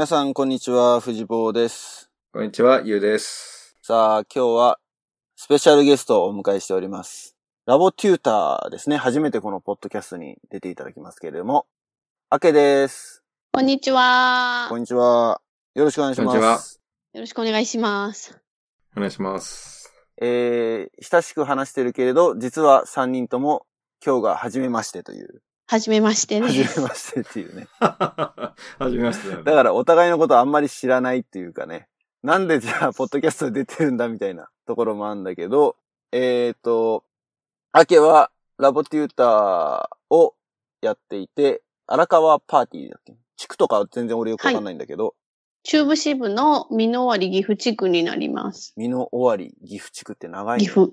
皆さん、こんにちは。藤坊です。こんにちは、ゆうです。さあ、今日は、スペシャルゲストをお迎えしております。ラボテューターですね。初めてこのポッドキャストに出ていただきますけれども、あけです。こんにちは。こんにちは。よろしくお願いしこんにちはます。よろしくお願いします。お願いします。えー、親しく話してるけれど、実は3人とも今日が初めましてという。はじめましてね。初めましてっていうね。はじめましてだよね。だからお互いのことあんまり知らないっていうかね。なんでじゃあ、ポッドキャストで出てるんだみたいなところもあるんだけど、えっ、と、アケはラボテューターをやっていて、荒川パーティーだっけ？地区とかは全然俺よくわかんないんだけど、中部支部の美濃割岐阜地区になります。美濃尾張岐阜地区って長いね岐阜。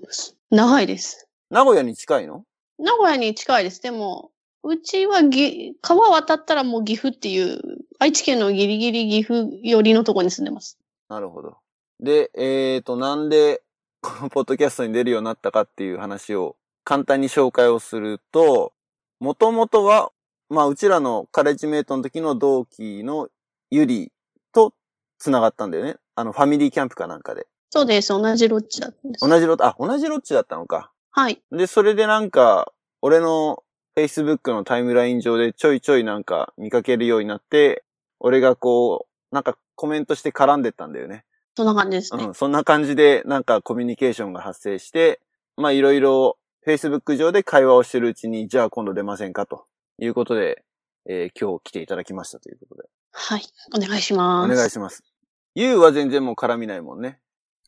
長いです。名古屋に近いの？名古屋に近いです。でも、うちはぎ川渡ったらもう岐阜っていう、愛知県のギリギリ岐阜寄りのとこに住んでます。なるほど。で、えっ、と、なんで、このポッドキャストに出るようになったかっていう話を簡単に紹介をすると、もともとは、まあ、うちらのカレッジメイトの時の同期のゆりと繋がったんだよね。あの、ファミリーキャンプかなんかで。そうです。同じロッチだったんです。同じロッチ、あ、同じロッチだったのか。はい。で、それでなんか、俺の Facebook のタイムライン上でちょいちょいなんか見かけるようになって、俺がこう、なんかコメントして絡んでったんだよね。そんな感じですね。うん、そんな感じで、なんかコミュニケーションが発生して、まあいろいろ Facebook 上で会話をしてるうちに、じゃあ今度出ませんかということで、えー今日来ていただきましたということで。はい。お願いしおます。願いします。ゆうは全然もう絡みないもんね。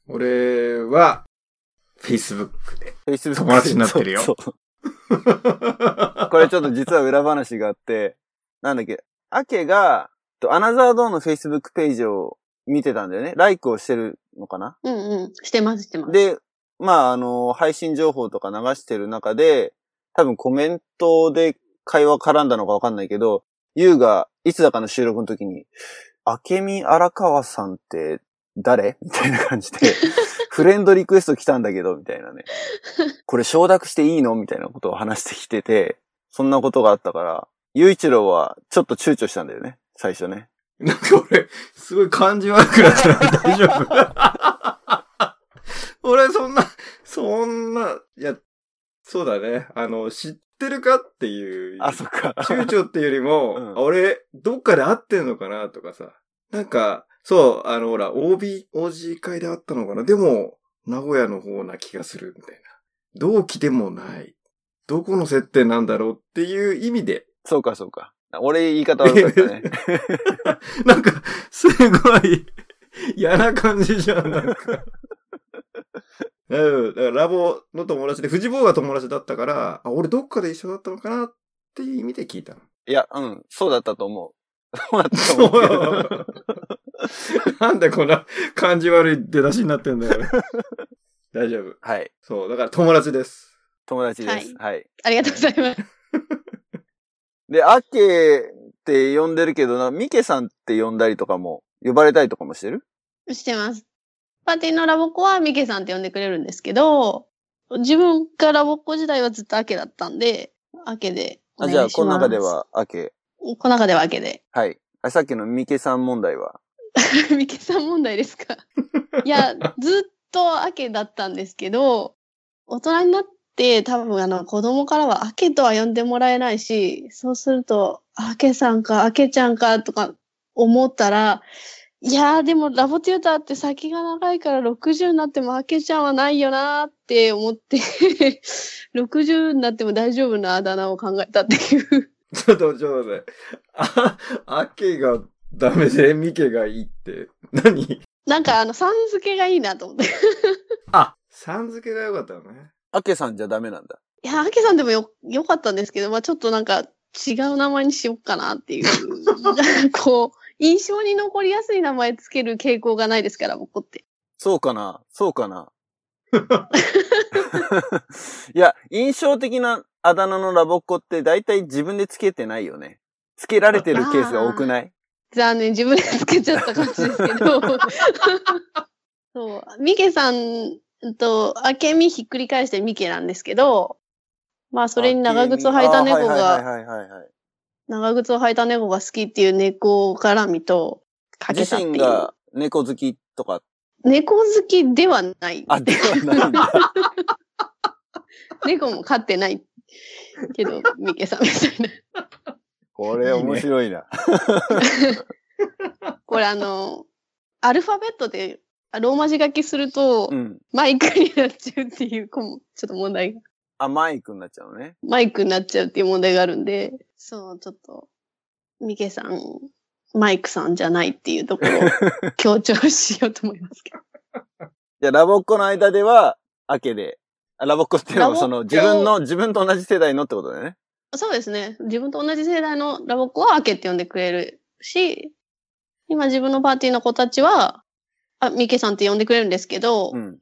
俺は、Facebook で。Facebook 友達になってるよそうそう これちょっと実は裏話があって、なんだっけ、アケが、とアナザードーンの Facebook ページを見てたんだよね。ライクをしてるのかな？うんうん。してます、してます。で、まあ、あの、配信情報とか流してる中で、多分コメントで会話絡んだのかわかんないけど、ゆうが、いつだかの収録の時に、明美荒川さんって誰？みたいな感じで、フレンドリクエスト来たんだけど、みたいなね。これ承諾していいの？みたいなことを話してきてて、そんなことがあったから、ゆういちろうはちょっと躊躇したんだよね、最初ね。なんか俺、すごい感じ悪くなったら大丈夫？俺、そんな、そんな、いや、そうだね。あの、知ってるかっていう。あ、そっか。躊躇っていうよりも、うんあ俺、どっかで会ってんのかな？とかさ。なんか、そう、あの、ほら、OB、OG 会で会ったのかなでも、名古屋の方な気がする、みたいな。同期でもない。どこの接点なんだろうっていう意味で。そうか、そうか。俺言い方悪かったね。なんか、すごい、嫌な感じじゃん、なんか。うん、だからラボの友達で、藤坊が友達だったから、あ、俺どっかで一緒だったのかなっていう意味で聞いたの。いや、うん、そうだったと思う。そうだったと思う。なんでこんな感じ悪い出だしになってんだよ。大丈夫。はい。そう、だから友達です。友達です。はい。ありがとうございます。で、アケって呼んでるけどな、ミケさんって呼んだりとかも、呼ばれたりとかもしてる？してます。パーティーのラボっ子はミケさんって呼んでくれるんですけど、自分がラボっ子時代はずっとアケだったんで、アケでおあ、願いします。じゃあ、この中で。はアケ。この中ではアケで。はい。あさっきのミケさん問題は？ミケさん問題ですか？いや、ずっとアケだったんですけど、大人になって多分あの子供からはアケとは呼んでもらえないし、そうすると、アケさんか、アケちゃんかとか思ったら、いやーでもラボテューターって先が長いから60になってもアケちゃんはないよなーって思って、60になっても大丈夫なあだ名を考えたっていう。ちょっと、ちょっとね。あ、アケがダメで、ミケがいいって。何？なんかあの、さん付けがいいなと思って。あ、さん付けが良かったのね。アケさんじゃダメなんだ。いや、アケさんでもよ、良かったんですけど、まあちょっとなんか違う名前にしようかなっていう。こう、印象に残りやすい名前つける傾向がないですから、僕って。そうかな？そうかな？いや、印象的なあだ名のラボっ子って大体自分でつけてないよね。つけられてるケースが多くない？残念、自分でつけちゃった感じですけど。そう、ミケさんと、あけみひっくり返してミケなんですけど、まあそれに長靴を履いた猫が。長靴を履いた猫が好きっていう猫絡みと、かけ自たっていう。身が猫好きとか、猫好きではない。あ、ではないんだ。猫も飼ってない。けど、ミケさんみたいな。これ面白いな。これあの、アルファベットでローマ字書きすると、うん。マイクになっちゃうっていう、こうちょっと問題が。あ、マイクになっちゃうのね。マイクになっちゃうっていう問題があるんで、そう、ちょっと、ミケさん、マイクさんじゃないっていうところを 強調しようと思いますけど。じゃあ、ラボっ子の間では、アケで。あラボっ子っていうのは、その、自分の、自分と同じ世代のってことだよね。そうですね。自分と同じ世代のラボっ子はアケって呼んでくれるし、今自分のパーティーの子たちは、あ、ミケさんって呼んでくれるんですけど、うん。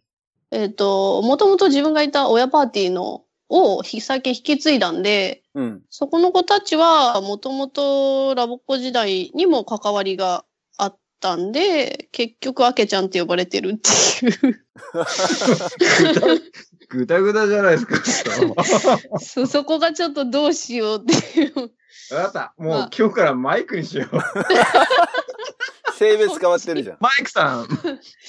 えっ、と、もともと自分がいた親パーティーのをひ最近引き継いだんで、うん。そこの子たちはもともとラボっ子時代にも関わりがあったんで、結局アケちゃんって呼ばれてるっていう。ぐだぐだじゃないですか。そ、そこがちょっとどうしようっていう。わかった。もうまあ今日からマイクにしよう。性別変わってるじゃん。マイクさん。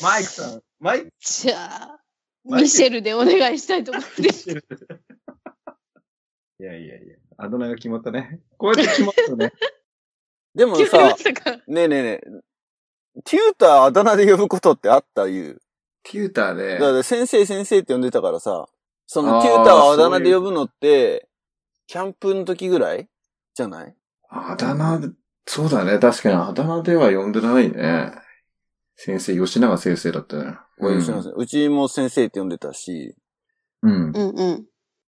マイクさん。マイクじゃあ、ミシェルでお願いしたいと思うんです。いやいやいや。あだ名が決まったね。こうやって決まったね。でもさ、ねえねえねえ、テューターあだ名で呼ぶことってあった？いう。テューターでだか。ら先生先生って呼んでたからさ、そのテューターをあだ名で呼ぶのって、キャンプの時ぐらいじゃない？あだ名、そうだね。確かにあだ名では呼んでないね。先生、吉永先生だったね。うん、すいません。うちも先生って呼んでたし、うん。うんうん。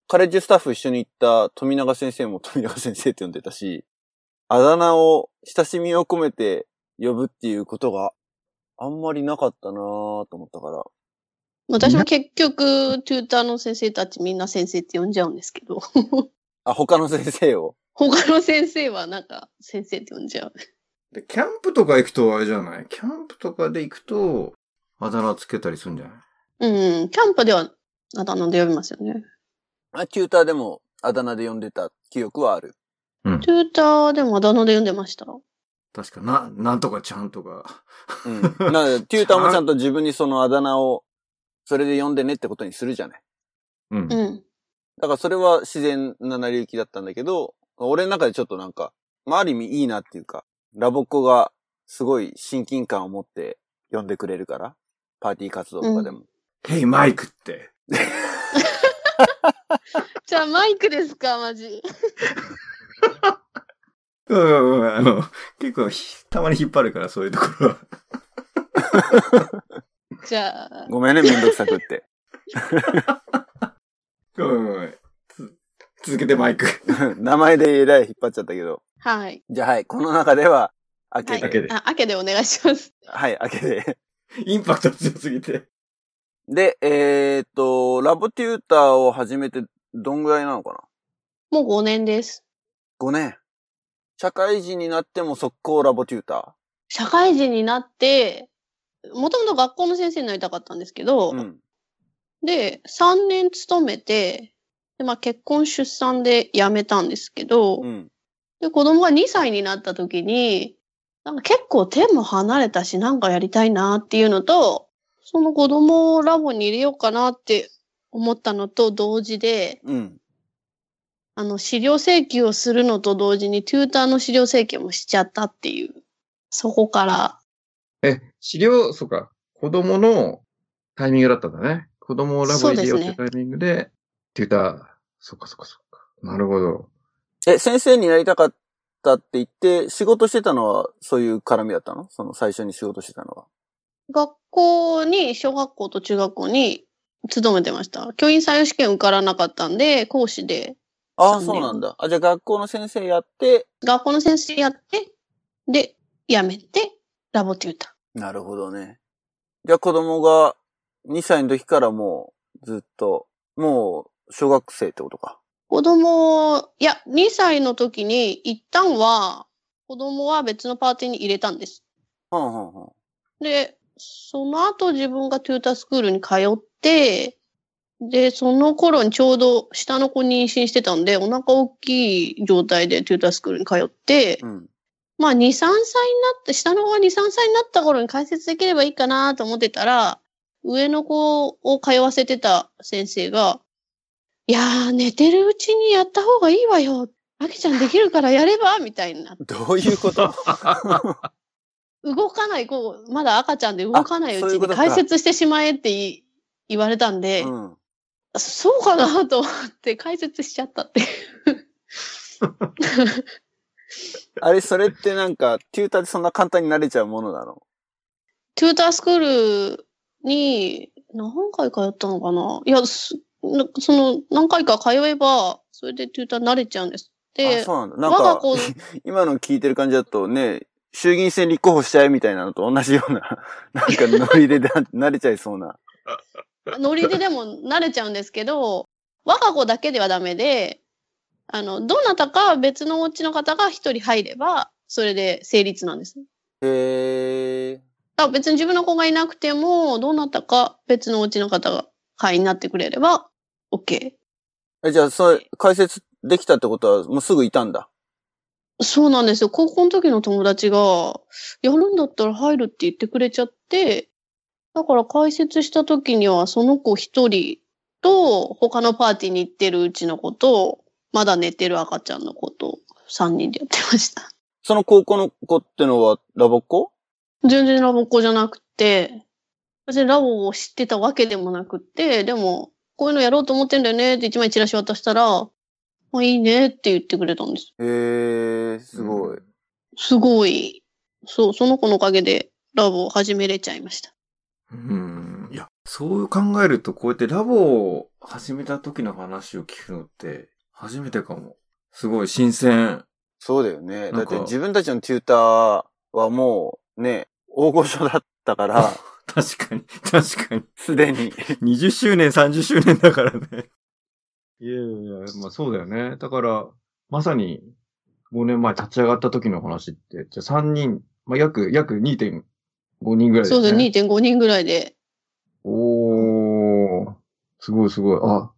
カレッジスタッフ一緒に行った富永先生も富永先生って呼んでたし、あだ名を親しみを込めて呼ぶっていうことがあんまりなかったなぁと思ったから。私も結局、テューターの先生たちみんな先生って呼んじゃうんですけど、あ、他の先生を？他の先生はなんか先生って呼んじゃう。で、キャンプとか行くとあれじゃない？キャンプとかで行くと、あだ名つけたりするんじゃない？うん、キャンプではあだ名で呼びますよね。あ、テューターでもあだ名で呼んでた記憶はある。テューターでもあだ名で呼んでました？確か、な、なんとかちゃんとか。うん。なので、テューターもちゃんと自分にそのあだ名を、それで呼んでねってことにするじゃない。うん。うん。だからそれは自然な成り行きだったんだけど、俺の中でちょっとなんか、まあ、ある意味いいなっていうか、ラボっ子がすごい親近感を持って呼んでくれるから、パーティー活動とかでも。ヘイマイクって。じゃあマイクですか、マジ。うんうんうん、あの、結構ひ、たまに引っ張るから、そういうところは。じゃあ、ごめんね、めんどくさくって。ごめんごめん。つ続けてマイク。名前でえらい引っ張っちゃったけど。はい。じゃあはい、この中では、明けはいで。明けであ、明けでお願いします。はい、明けで。インパクト強すぎて。で、えーっと、ラボテューターを始めてどんぐらいなのかな？もう5年です。?5 年。社会人になっても速攻ラボテュータ社会人になって、もともと学校の先生になりたかったんですけど、ーうん。で、3年勤めて、で、まあ結婚出産で辞めたんですけど、うん。で、子供が2歳になった時に、なんか結構手も離れたし、なんかやりたいなっていうのと、その子供をラボに入れようかなって思ったのと同時で、うん。あの、資料請求をするのと同時に、テューターの資料請求もしちゃったっていう。そこから、え、資料、そうか。子供のタイミングだったんだね。子供をラボに入れようってタイミングで、って言った。そっかそっかそっか。なるほど。え、先生になりたかったって言って、仕事してたのはそういう絡みだったの？その最初に仕事してたのは。学校に、小学校と中学校に勤めてました。教員採用試験受からなかったんで、講師で、ああ、そうなんだ。あ、じゃあ学校の先生やって、学校の先生やって、で、辞めて、ラボテュータなるほどね。じゃあ子供が2歳の時からもうずっと、もう小学生ってことか。ー。子供、いや、2歳の時に、一旦は、子供は別のパーティーに入れたんです。はんはんはん。で、その後自分がテュータースクールに通って、で、その頃にちょうど下の子妊娠してたんで、お腹大きい状態でテュータースクールに通って、うん。まあ、2、3歳になって、下の子が2、3歳になった頃に解説できればいいかなと思ってたら、上の子を通わせてた先生が、いやー、寝てるうちにやった方がいいわよ。あきちゃんできるからやればみたいになって。どういうこと？動かない子、まだ赤ちゃんで動かないうちに解説してしまえってい言われたんで、うん。そうかなと思って解説しちゃったっていう。あれ、それってなんか、テューターでそんな簡単になれちゃうものなの？トゥータースクールに何回通ったのかな？いや、その何回か通えば、それでトゥーター慣れちゃうんです。あ、で、そうなんだ。なんか、我が子、今の聞いてる感じだとね、衆議院選立候補しちゃえみたいなのと同じような、なんかノリでな慣れちゃいそうな。ノリででも慣れちゃうんですけど、我が子だけではダメで、あの、どなたか別のお家の方が一人入れば、それで成立なんです。へえ。あ別に自分の子がいなくても、どなたか別のお家の方が会員になってくれれば、OK。え、じゃあ、それ、解説できたってことは、もうすぐいたんだ。そうなんですよ。高校の時の友達が、やるんだったら入るって言ってくれちゃって、だから解説した時にはその子一人と、他のパーティーに行ってるうちの子と、まだ寝てる赤ちゃんの子と、三人でやってました。その高校の子ってのは、ラボっ子？全然ラボっ子じゃなくて、別にラボを知ってたわけでもなくって、でも、こういうのやろうと思ってんだよねって一枚チラシ渡したら、あ、いいねって言ってくれたんです。へえ、すごい。すごい。そう、その子のおかげでラボを始めれちゃいました。うん。いや、そう考えると、こうやってラボを始めた時の話を聞くのって、初めてかも。すごい新鮮。そうだよね。だって自分たちのテューターはもう、ね、大御所だったから、確かに、確かに。すでに。20周年、30周年だからね。いやいやいや、まあそうだよね。だから、まさに5年前立ち上がった時の話って、じゃあ3人、まあ約、約2.5人ぐらいですね。そうです、2.5人ぐらいで。おー、すごいすごい。あ、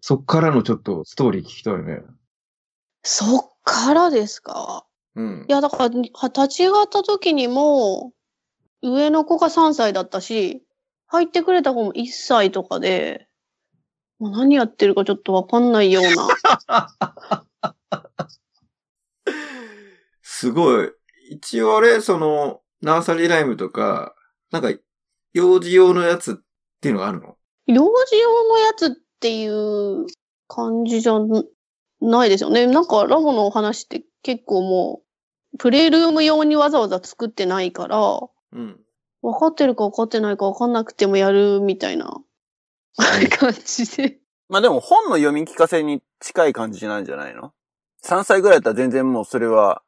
そっからのちょっとストーリー聞きたいね。そっからですか？うんい。や、だから、は立ち上がった時にも、上の子が3歳だったし、入ってくれた子も1歳とかで、もう何やってるかちょっとわかんないような。すごい。一応あれ、その、ナーサリーライムとか、なんか、幼児用のやつっていうのがあるの？幼児用のやつっていう感じじゃないですよね。なんかラボのお話って結構もう、プレイルーム用にわざわざ作ってないから、うん。分かってるか分かってないか分かんなくてもやるみたいな感じで。まあでも本の読み聞かせに近い感じなんじゃないの ?3 歳ぐらいだったら全然もうそれは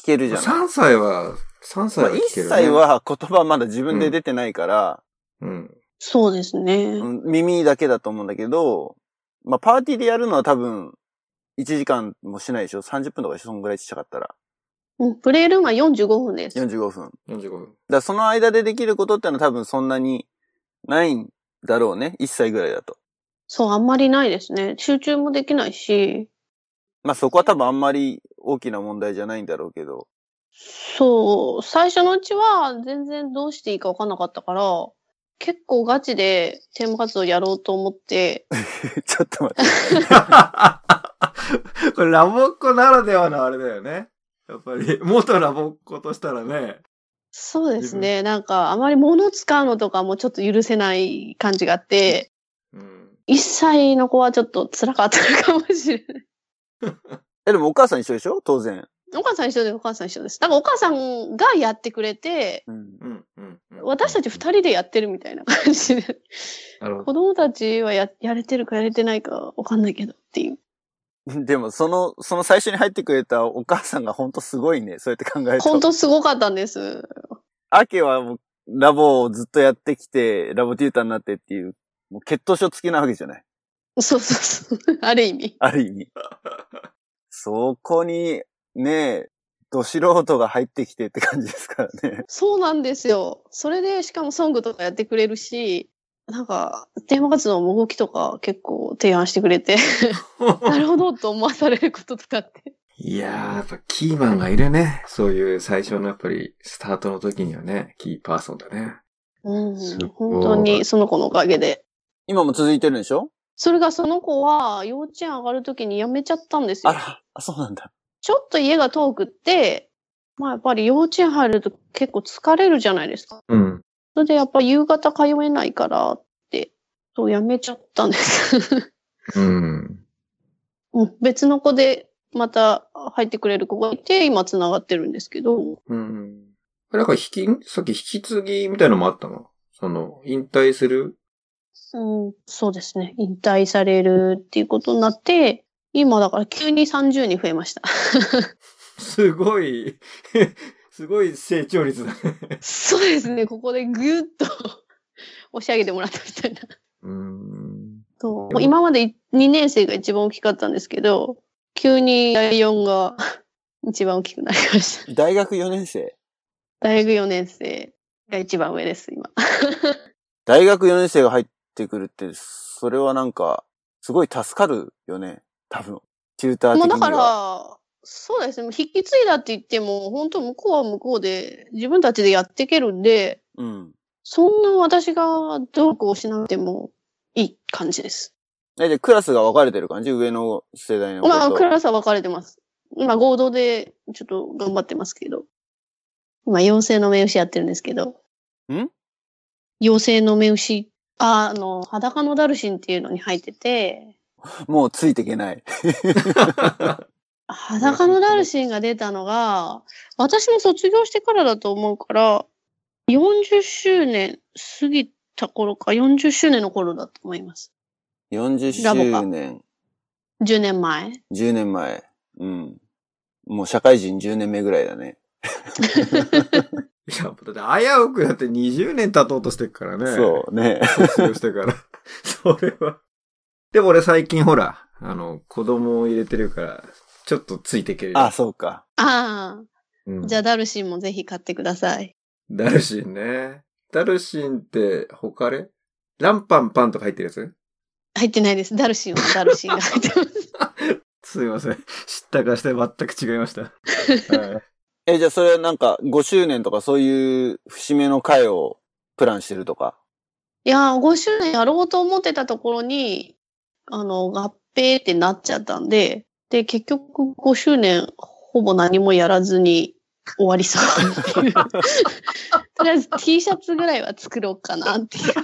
聞けるじゃない？3歳は、3歳まあ、1は聞ける、ね。歳、は言葉まだ自分で出てないから、うん。そうですね。うん耳だけだと思うんだけど、まあパーティーでやるのは多分1時間もしないでしょ ?30 分とかでしょそんぐらいちっちゃかったら。うんプレイルームは45分です。45分。だか45分。らその間でできることってのは多分そんなにないんだろうね？1歳ぐらいだと。そう、あんまりないですね。集中もできないし、まあそこは多分あんまり大きな問題じゃないんだろうけど。そう、最初のうちは全然どうしていいか分かんなかったから、結構ガチでテーマ活動やろうと思って、ちょっと待って。これラボっ子ならではのあれだよね。やっぱり、元ラボっ子としたらね。そうですね。なんか、あまり物使うのとかもちょっと許せない感じがあって、うん。1歳の子はちょっと辛かったのかもしれない。え、でもお母さん一緒でしょ？当然。お母さん一緒でお母さん一緒です。だからお母さんがやってくれて、うん。うん。うん。うん私たち二人でやってるみたいな感じで。なるほど。子供たちはや、やれてるかやれてないかわかんないけどっていう。でも、その、その最初に入ってくれたお母さんが本当すごいね。そうやって考えると。本当すごかったんです。アケはもう、ラボをずっとやってきて、ラボテューターになってっていう、もう血統書付きなわけじゃない。そうそうそう。ある意味。ある意味。そこに、ね、ど素人が入ってきてって感じですからね。そうなんですよ。それで、しかもソングとかやってくれるし、なんか、テーマ活動も動きとか結構提案してくれて、なるほどと思わされることとかって。いやー、やっぱキーマンがいるね。そういう最初のやっぱりスタートの時にはね、キーパーソンだね。うん。本当にその子のおかげで。今も続いてるんでしょ？それがその子は幼稚園上がるときに辞めちゃったんですよ。あら、あ、そうなんだ。ちょっと家が遠くって、まあやっぱり幼稚園入ると結構疲れるじゃないですか。うん。それでやっぱ夕方通えないからって、そう辞めちゃったんです。うん。う ん別の子でまた入ってくれる子がいて、今繋がってるんですけど、うん。なんか引き、さっき引き継ぎみたいのもあったの？その、引退する？うん、そうですね。引退されるっていうことになって、今だから急に30に増えました。すごい、すごい成長率だね。そうですね。ここでぐーっと 押し上げてもらったみたいな。うん。そうもう今まで2年生が一番大きかったんですけど、急に第4が 一番大きくなりました。大学4年生？大学4年生が一番上です、今。大学4年生が入ってくるって、それはなんか、すごい助かるよね。多分。テューター的には。もうだから、そうですね。引き継いだって言っても、本当向こうは向こうで自分たちでやっていけるんで、うん。そんな私が努力をしなくてもいい感じです。え、で、クラスが分かれてる感じ？上の世代の。まあ、クラスは分かれてます。今、合同でちょっと頑張ってますけど。今、妖精の目牛やってるんですけど。ん？妖精の目牛、あ、あの、裸のダルシンっていうのに入ってて、もうついていけない。裸のダルシンが出たのが、私も卒業してからだと思うから、40周年過ぎた頃か、40周年の頃だと思います。40ラボか周年、10年前。10年前。うん。もう社会人10年目ぐらいだね。いや、だって危うくだって20年経とうとしてるからね。そうね。卒業してから。それは。でも俺最近ほら、あの、子供を入れてるから、ちょっとついていけるよ。あ、そうか。あうんあ、じゃあダルシンもぜひ買ってください。ダルシンね。ダルシンって、他れランパンパンとか入ってるやつ？入ってないです。ダルシンはダルシンが入ってます。すいません。知ったかして全く違いました。はいえ、じゃあそれはなんか5周年とかそういう節目の会をプランしてるとか？いやー、5周年やろうと思ってたところに、あの、合併ってなっちゃったんで、で、結局5周年ほぼ何もやらずに終わりそう。とりあえず T シャツぐらいは作ろうかなっていう。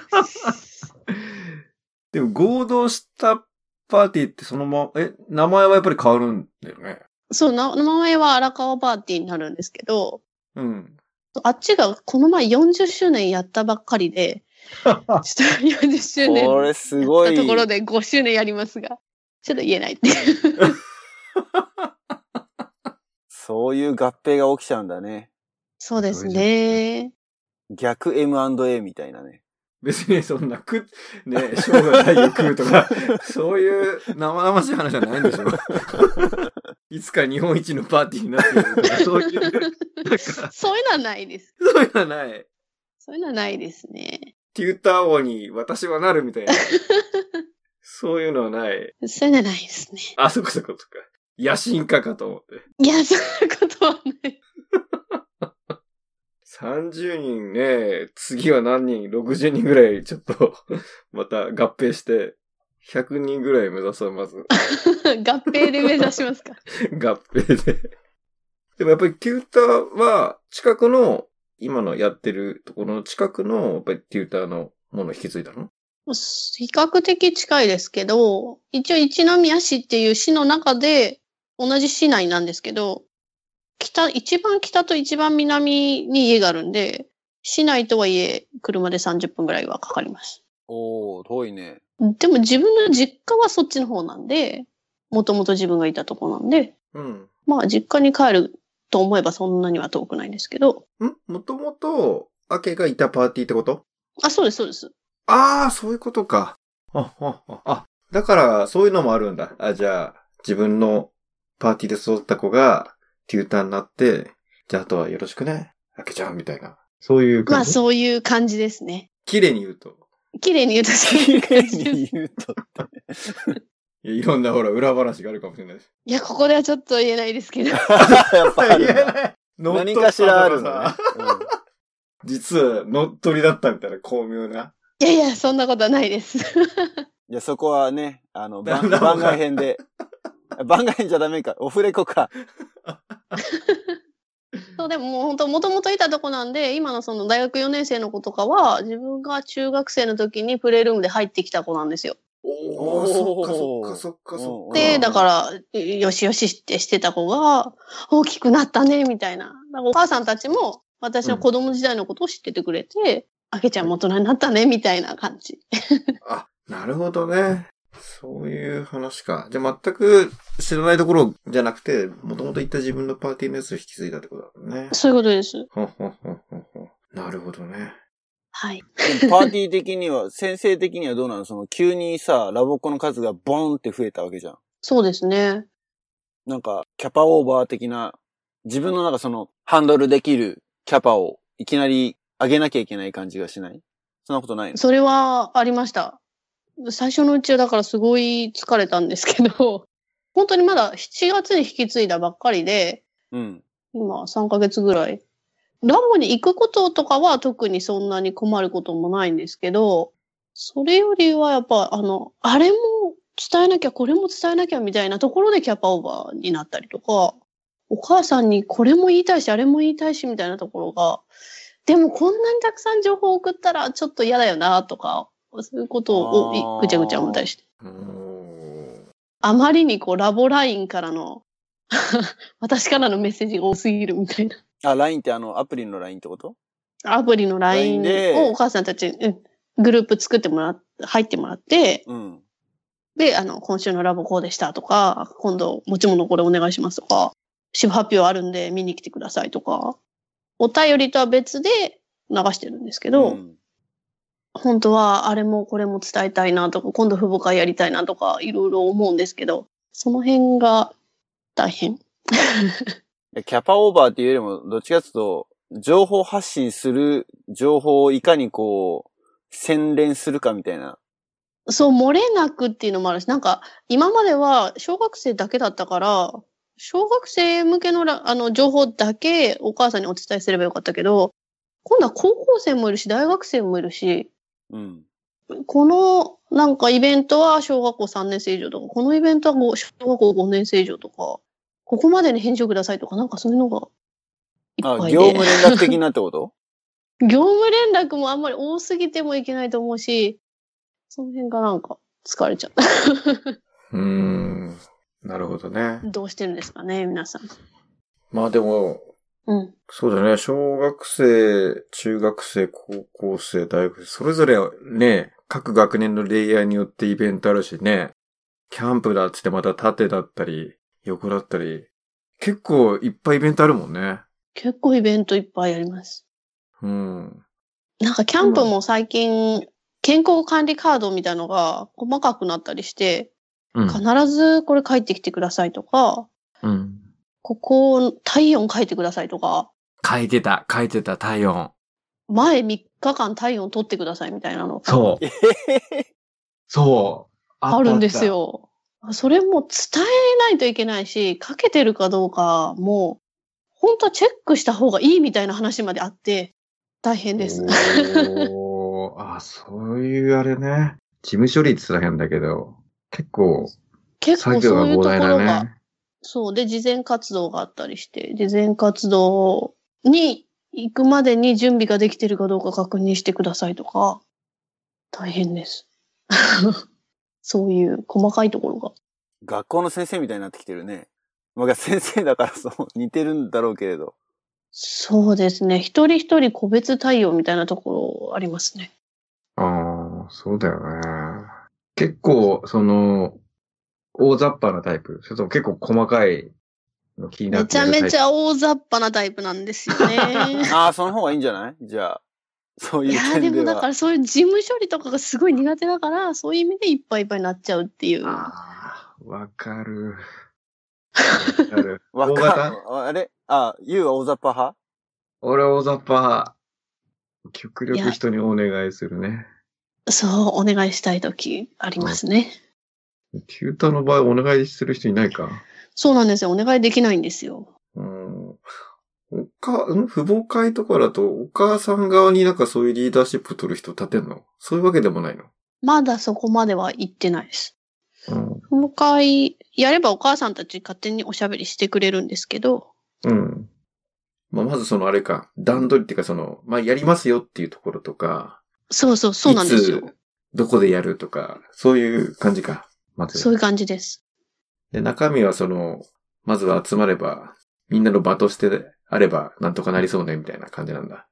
でも合同したパーティーってそのまま、え、名前はやっぱり変わるんだよね。そう、な名前は荒川パーティーになるんですけど、うん。あっちがこの前40周年やったばっかりで、ちょっと40周年これすごいところで5周年やりますが、ちょっと言えないっていう。そういう合併が起きちゃうんだね。そうですね。逆 M&A みたいなね。別にそんな、く、ね、生涯大を食うとか、そういう生々しい話じゃないんでしょ。いつか日本一のパーティーになってるとか、そういう、そういうのはないです。そういうのはない。そういうのはないですね。テューター王に私はなるみたいな。そういうのはない。そういうのはないですね。あ、そこそことか。野心家かと思って。いや、そういうことはない。30人ね、次は何人 ?60 人ぐらいちょっと、また合併して、100人ぐらい目指そう、まず。合併で目指しますか。合併で。でもやっぱりテューターは、近くの、今のやってるところの近くの、やっぱりテューターのものを引き継いだの？比較的近いですけど、一応一宮市っていう市の中で、同じ市内なんですけど、北、一番北と一番南に家があるんで、市内とはいえ車で30分ぐらいはかかります。おー、遠いね。でも自分の実家はそっちの方なんで、もともと自分がいたとこなんで、うん。まあ実家に帰ると思えばそんなには遠くないんですけど、ん？もともと、アケがいたパーティーってこと？あ、そうです、そうです。ああ、そういうことか。あ、あ、あ、あ、だから、そういうのもあるんだ。あ、じゃあ、自分のパーティーで育った子が、テューターになって、じゃあ、あとはよろしくね。アケちゃん、みたいな。そういうまあ感じ。そういう感じですね。綺麗に言うと。綺麗に言うとそういう感じです。言うとって。いやいろんなほら、裏話があるかもしれないし。いや、ここではちょっと言えないですけど。やっぱあるんだ。ない。何かしらあるのね。実は乗っ取りだったみたいな巧妙な。いやいや、そんなことはないです。じゃあそこはね、あの、番外編で。番外編じゃダメか。オフレコか。そう、でももう本当、もともといたとこなんで、今のその大学4年生の子とかは、自分が中学生の時にプレイルームで入ってきた子なんですよ。おー、そっかそっかそっかそっか。で、だから、よしよしってしてた子が、大きくなったね、みたいな。お母さんたちも、私の子供時代のことを知っててくれて、あけちゃんも大人になったね、みたいな感じ。あ、なるほどね。そういう話か。じゃあ全く知らないところじゃなくて、もともと行った自分のパーティーのやつを引き継いだってことだね。そういうことです。ほんほんほんほんほんなるほどね。はい。パーティー的には、先生的にはどうなの？その急にさ、ラボっ子の数がボンって増えたわけじゃん。そうですね。なんか、キャパオーバー的な、自分のなんかその、ハンドルできるキャパをいきなり上げなきゃいけない感じがしない？そんなことないの？それはありました。最初のうちはだからすごい疲れたんですけど、本当にまだ7月に引き継いだばっかりで、うん。今3ヶ月ぐらい。ラボに行くこととかは特にそんなに困ることもないんですけど、それよりはやっぱあの、あれも伝えなきゃ、これも伝えなきゃみたいなところでキャパオーバーになったりとか、お母さんにこれも言いたいし、あれも言いたいしみたいなところが、でもこんなにたくさん情報を送ったらちょっと嫌だよなとか、そういうことをぐちゃぐちゃ思ったりして。あまりにこうラボラインからの 私からのメッセージが多すぎるみたいな。あ、LINE ってあの、アプリの LINE ってこと？アプリの LINE をお母さんたち、うんグループ作ってもらっ、入ってもらって、うん。で、あの、今週のラボこうでしたとか、今度持ち物これお願いしますとか、支部発表あるんで見に来てくださいとか、お便りとは別で流してるんですけど、うん本当はあれもこれも伝えたいなとか、今度父母会やりたいなとか、いろいろ思うんですけど、その辺が大変。えキャパオーバーっていうよりも、どっちかっていうと、情報発信する情報をいかにこう、洗練するかみたいな。そう、漏れなくっていうのもあるし、なんか、今までは小学生だけだったから、小学生向けのらあの情報だけお母さんにお伝えすればよかったけど、今度は高校生もいるし、大学生もいるし、うん。このなんかイベントは小学校3年生以上とか、このイベントはご小学校5年生以上とか、ここまでに返事をくださいとか、なんかそういうのがいっあ、ぱいで。業務連絡的なってこと？業務連絡もあんまり多すぎてもいけないと思うし、その辺がなんか疲れちゃった。うーん。なるほどね。どうしてるんですかね、皆さん。まあでも、うん。そうだね。小学生、中学生、高校生、大学生、それぞれね、各学年のレイヤーによってイベントあるしね。キャンプだっつってまた縦だったり、横だったり。結構いっぱいイベントあるもんね。結構イベントいっぱいあります。うん。なんかキャンプも最近、健康管理カードみたいのが細かくなったりして、うん。必ずこれ書いてきてくださいとか、うん。ここ体温書いてくださいとか、書いてた、書いてた、体温。前3日間体温取ってくださいみたいなのがそう。そう。あるんです。よ。それも伝えないといけないし、書けてるかどうかも、本当はチェックした方がいいみたいな話まであって、大変です。おーあ、そういうあれね。事務処理って言ったら変だけど、結構、結構そういうところが、ね。そうで、事前活動があったりして、事前活動に行くまでに準備ができてるかどうか確認してくださいとか、大変です。そういう細かいところが。学校の先生みたいになってきてるね。まあ、先生だからそう、似てるんだろうけれど。そうですね。一人一人個別対応みたいなところありますね。ああ、そうだよね。結構、その、大雑把なタイプ。それとも結構細かいの気になめちゃってやるタイプめちゃ大雑把なタイプなんですよね。ああ、その方がいいんじゃないじゃあ。そういういやーで。もだからそういう事務処理とかがすごい苦手だから、そういう意味でいっぱいいっぱいになっちゃうっていう。ああ、わかる。わかる。わ大かん型あれ？あ、ゆうは大雑把派？俺大雑把派。極力人にお願いするね。そう、お願いしたいときありますね。テューターの場合お願いする人いないか？そうなんですよ。お願いできないんですよ。うん。おか、ん？父母会とかだと、お母さん側になんかそういうリーダーシップ取る人立てんの？そういうわけでもないの？まだそこまでは行ってないです。うん。父母会、やればお母さんたち勝手におしゃべりしてくれるんですけど、うん。まあ、まずそのあれか、段取りっていうかその、まあ、やりますよっていうところとか、そうそう、そうなんですよい。つどこでやるとか、そういう感じか。まず。そういう感じです。で、中身はその、まずは集まれば、みんなの場としてあれば、なんとかなりそうね、みたいな感じなんだ。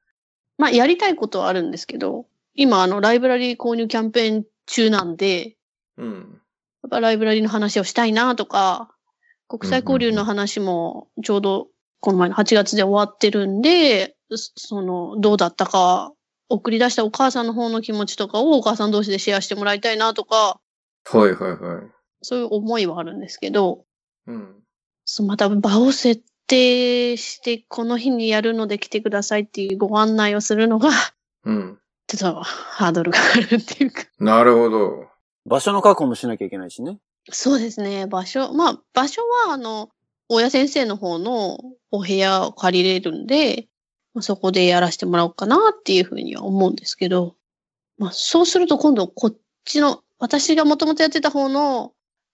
まあ、やりたいことはあるんですけど、今、あの、ライブラリー購入キャンペーン中なんで、うん。やっぱライブラリーの話をしたいなとか、国際交流の話もちょうどこの前の8月で終わってるんで、そその、どうだったか、送り出したお母さんの方の気持ちとかをお母さん同士でシェアしてもらいたいなとか、はいはいはい。そういう思いはあるんですけど、うん。また場を設定して、この日にやるので来てくださいっていうご案内をするのが、うん。ちょっとハードルがあるっていうか。なるほど。場所の確保もしなきゃいけないしね。そうですね。場所、まあ、場所は、あの、親先生の方のお部屋を借りれるんで、まあ、そこでやらせてもらおうかなっていうふうには思うんですけど、まあ、そうすると今度こっちの、私がもともとやってた方の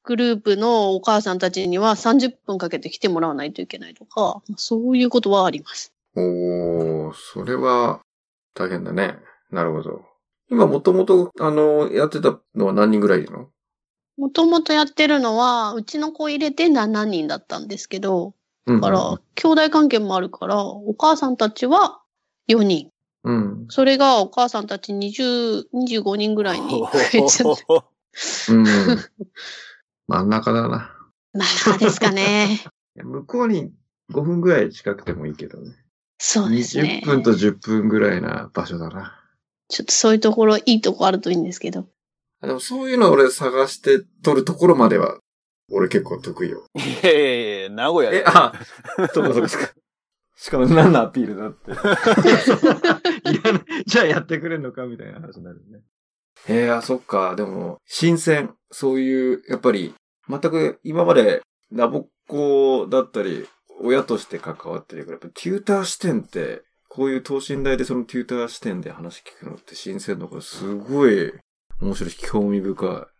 グループのお母さんたちには30分かけて来てもらわないといけないとか、まあそういうことはあります。おー、それは大変だね。なるほど。今もともと、あの、やってたのは何人ぐらいいるの？もともとやってるのは、うちの子入れて7人だったんですけど、うんだから、兄弟関係もあるから、お母さんたちは4人。うん。それがお母さんたち20、25人ぐらいに増えちゃった。うん。真ん中だな。まあですかね。向こうに5分ぐらい近くてもいいけどね。そうですね20。分と10分ぐらいな場所だな。ちょっとそういうところ、いいとこあるといいんですけど。でもそういうの俺探して撮るところまでは、俺結構得意よ。いやいやいや、名古屋で。え、あ、そうかそうですか。しかも何のアピールだって。いらないじゃあやってくれんのかみたいな話になるね。へえ、あ、そっか。でも、新鮮。そういう、やっぱり、全く今までラボっ子だったり、親として関わってるから、やっぱテューター視点って、こういう等身大でそのテューター視点で話聞くのって新鮮だから、すごい面白いし、興味深い。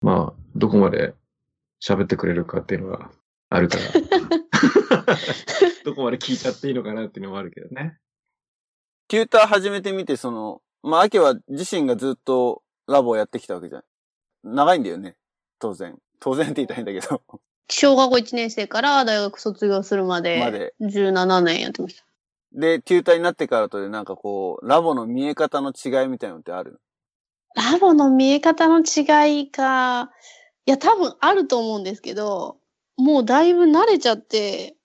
まあ、どこまで喋ってくれるかっていうのはあるから。どこまで聞いちゃっていいのかなっていうのもあるけどね。テューター始めてみて、その、まあ、アケは自身がずっとラボをやってきたわけじゃん。長いんだよね。当然。当然って言ったらいいんだけど。小学校1年生から大学卒業するまで、まで17年やってました。で、テューターになってからとで、なんかこう、ラボの見え方の違いみたいなのってあるラボの見え方の違いか、いや、多分あると思うんですけど、もうだいぶ慣れちゃって、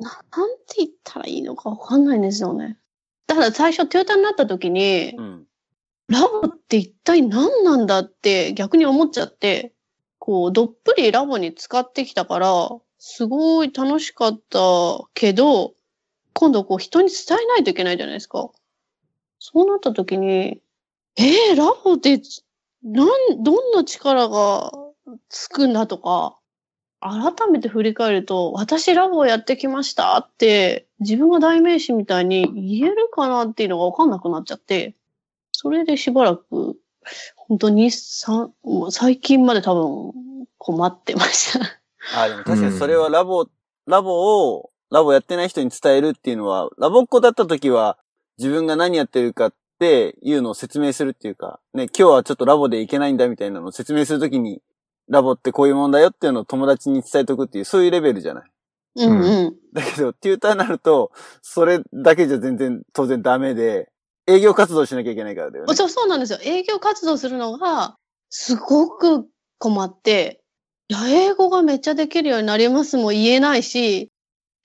ななんて言ったらいいのかわかんないんですよね。だから最初トヨタになった時に、うん。ラボって一体何なんだって逆に思っちゃって、こう、どっぷりラボに使ってきたから、すごい楽しかったけど、今度こう人に伝えないといけないじゃないですか。そうなった時に、えー、ラボで、なん、どんな力がつくんだとか、改めて振り返ると、私ラボをやってきましたって、自分が代名詞みたいに言えるかなっていうのがわかんなくなっちゃって、それでしばらく、本当に三もう最近まで多分困ってました。あ、でも確かにそれはラボ、ラボを、ラボやってない人に伝えるっていうのは、ラボっ子だった時は、自分が何やってるかっていうのを説明するっていうか、ね、今日はちょっとラボで行けないんだみたいなのを説明するときに、ラボってこういうもんだよっていうのを友達に伝えとくっていう、そういうレベルじゃない。うんうん。だけど、テューターになると、それだけじゃ全然当然ダメで、営業活動しなきゃいけないからだよね。そうそうなんですよ。営業活動するのが、すごく困って、いや、英語がめっちゃできるようになりますも言えないし、